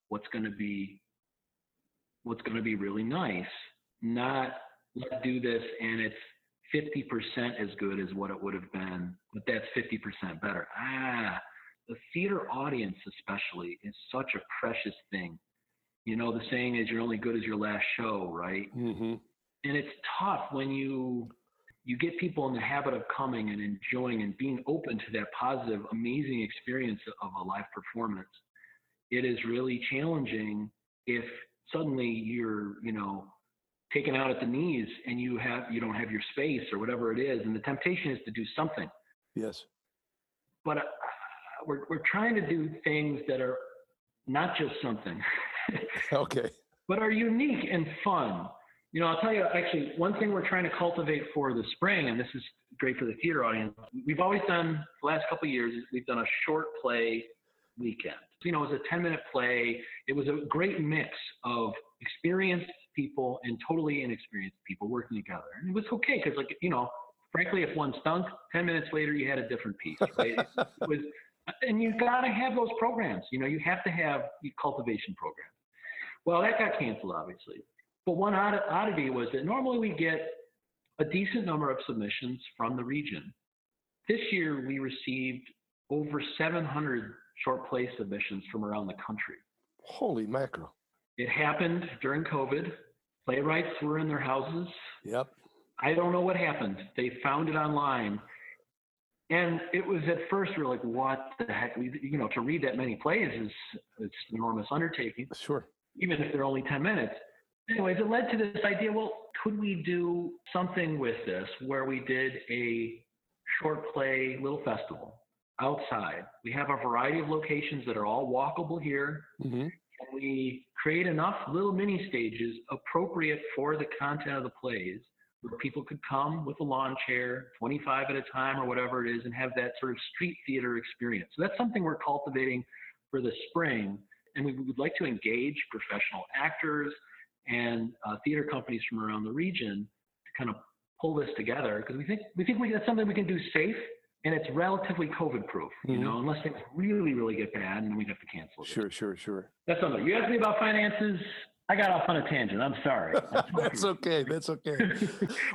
what's going to be what's going to be really nice, not let's do this and it's 50% as good as what it would have been, but that's 50% better. Ah, the theater audience, especially, is such a precious thing. You know, the saying is you're only good as your last show, right? Mm-hmm. And it's tough when you you get people in the habit of coming and enjoying and being open to that positive, amazing experience of a live performance. It is really challenging if suddenly you're, you know, taken out at the knees and you have you don't have your space or whatever it is, and the temptation is to do something. Yes. But uh, we're we're trying to do things that are not just something. okay. But are unique and fun you know, I'll tell you actually one thing we're trying to cultivate for the spring, and this is great for the theater audience. We've always done the last couple years. We've done a short play weekend. You know, it was a 10 minute play. It was a great mix of experienced people and totally inexperienced people working together, and it was okay because, like, you know, frankly, if one stunk, 10 minutes later you had a different piece. Right? it was, and you got to have those programs. You know, you have to have cultivation programs. Well, that got canceled, obviously. But one oddity was that normally we get a decent number of submissions from the region. This year we received over 700 short play submissions from around the country. Holy mackerel. It happened during COVID. Playwrights were in their houses. Yep. I don't know what happened. They found it online. And it was at first we are like, what the heck? You know, to read that many plays is it's an enormous undertaking. Sure. Even if they're only 10 minutes anyways, it led to this idea well, could we do something with this where we did a short play little festival outside? We have a variety of locations that are all walkable here. Mm-hmm. And we create enough little mini stages appropriate for the content of the plays where people could come with a lawn chair, 25 at a time or whatever it is, and have that sort of street theater experience. So that's something we're cultivating for the spring. And we would like to engage professional actors, and uh, theater companies from around the region to kind of pull this together because we think we think we, that's something we can do safe and it's relatively COVID proof, you mm-hmm. know, unless things really, really get bad and we'd have to cancel it. Sure, sure, sure. That's something. You asked me about finances. I got off on a tangent. I'm sorry. That's okay. That's okay.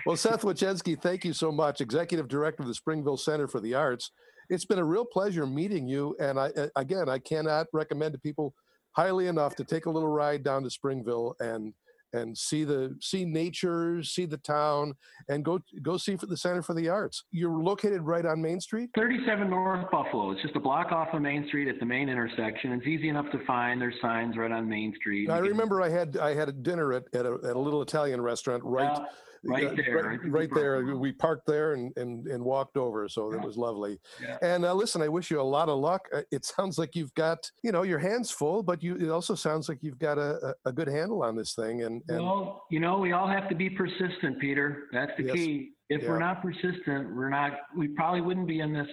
well, Seth Wochensky, thank you so much, Executive Director of the Springville Center for the Arts. It's been a real pleasure meeting you. And I, again, I cannot recommend to people highly enough to take a little ride down to Springville and and see the see nature, see the town, and go go see for the Center for the Arts. You're located right on Main Street. 37 North Buffalo. It's just a block off of Main Street at the main intersection. It's easy enough to find. There's signs right on Main Street. I remember I had I had a dinner at, at, a, at a little Italian restaurant right. Right there. Right, right there. We parked there and, and, and walked over. So that Yeah. was lovely. Yeah. And uh, listen, I wish you a lot of luck. Uh, It sounds like you've got, you know, your hands full, but you, it also sounds like you've got a, a a good handle on this thing. And, and Well, you know, we all have to be persistent, Peter. That's the Yes. key. If Yeah. we're not persistent, we're not. We probably wouldn't be in this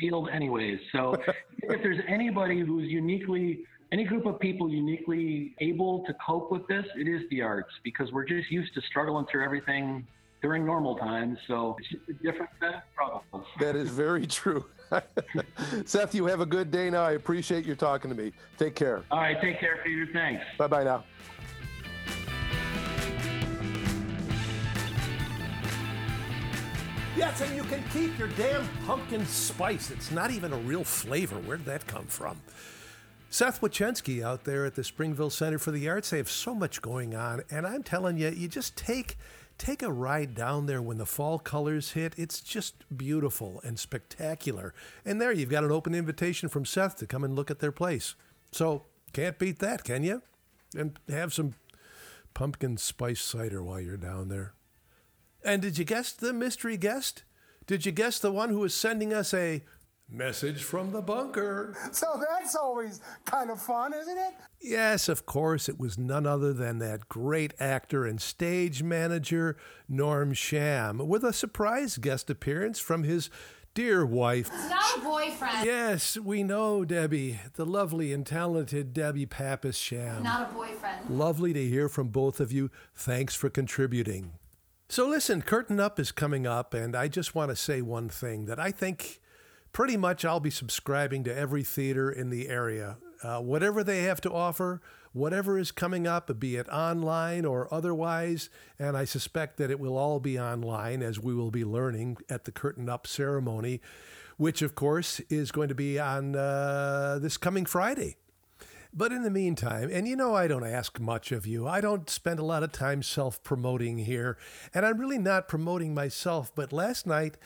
field anyways. So, if there's anybody who's uniquely, any group of people uniquely able to cope with this, it is the arts because we're just used to struggling through everything during normal times. So it's just a different set of problems. that is very true. Seth, you have a good day now. I appreciate you talking to me. Take care. All right, take care, Peter. Thanks. Bye bye now. Yes, and you can keep your damn pumpkin spice. It's not even a real flavor. Where did that come from? Seth Wochensky out there at the Springville Center for the Arts. They have so much going on, and I'm telling you, you just take take a ride down there when the fall colors hit. It's just beautiful and spectacular. And there, you've got an open invitation from Seth to come and look at their place. So can't beat that, can you? And have some pumpkin spice cider while you're down there. And did you guess the mystery guest? Did you guess the one who is sending us a message from the bunker? So that's always kind of fun, isn't it? Yes, of course, it was none other than that great actor and stage manager, Norm Sham, with a surprise guest appearance from his dear wife. It's not a boyfriend. Yes, we know, Debbie, the lovely and talented Debbie Pappas Sham. Not a boyfriend. Lovely to hear from both of you. Thanks for contributing. So, listen, Curtain Up is coming up, and I just want to say one thing that I think pretty much I'll be subscribing to every theater in the area. Uh, whatever they have to offer, whatever is coming up, be it online or otherwise, and I suspect that it will all be online as we will be learning at the Curtain Up ceremony, which, of course, is going to be on uh, this coming Friday. But in the meantime, and you know, I don't ask much of you. I don't spend a lot of time self promoting here, and I'm really not promoting myself. But last night,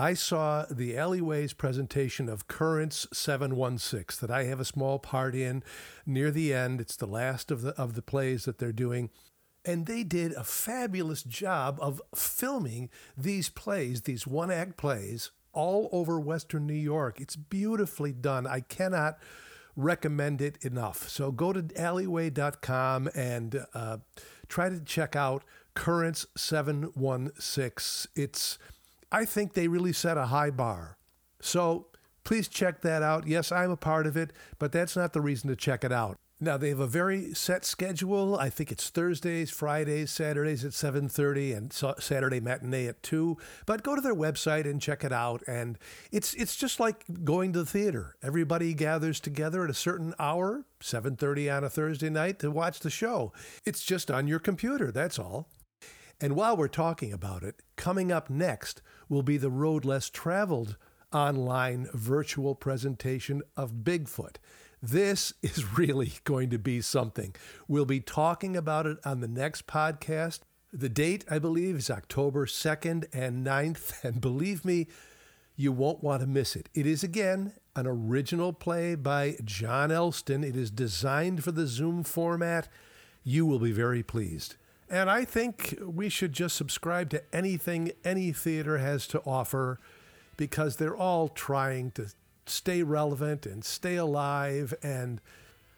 I saw the Alleyways presentation of Currents 716 that I have a small part in near the end. It's the last of the, of the plays that they're doing. And they did a fabulous job of filming these plays, these one act plays, all over Western New York. It's beautifully done. I cannot recommend it enough. So go to alleyway.com and uh, try to check out Currents 716. It's, I think they really set a high bar. So please check that out. Yes, I'm a part of it, but that's not the reason to check it out. Now they have a very set schedule. I think it's Thursdays, Fridays, Saturdays at 7:30 and Saturday matinee at 2. But go to their website and check it out and it's it's just like going to the theater. Everybody gathers together at a certain hour, 7:30 on a Thursday night to watch the show. It's just on your computer, that's all. And while we're talking about it, coming up next will be the Road Less Traveled online virtual presentation of Bigfoot. This is really going to be something. We'll be talking about it on the next podcast. The date, I believe, is October 2nd and 9th. And believe me, you won't want to miss it. It is, again, an original play by John Elston. It is designed for the Zoom format. You will be very pleased. And I think we should just subscribe to anything any theater has to offer because they're all trying to stay relevant and stay alive. And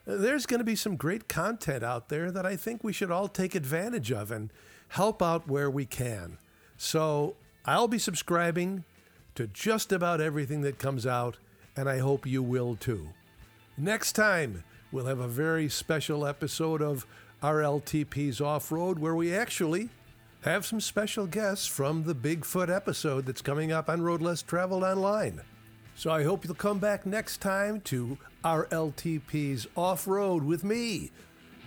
there's going to be some great content out there that I think we should all take advantage of and help out where we can. So I'll be subscribing to just about everything that comes out, and I hope you will too. Next time, we'll have a very special episode of RLTP's Off Road where we actually have some special guests from the Bigfoot episode that's coming up on Road Less Traveled Online. So I hope you'll come back next time to RLTP's Off Road with me,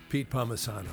Pete Palmisano.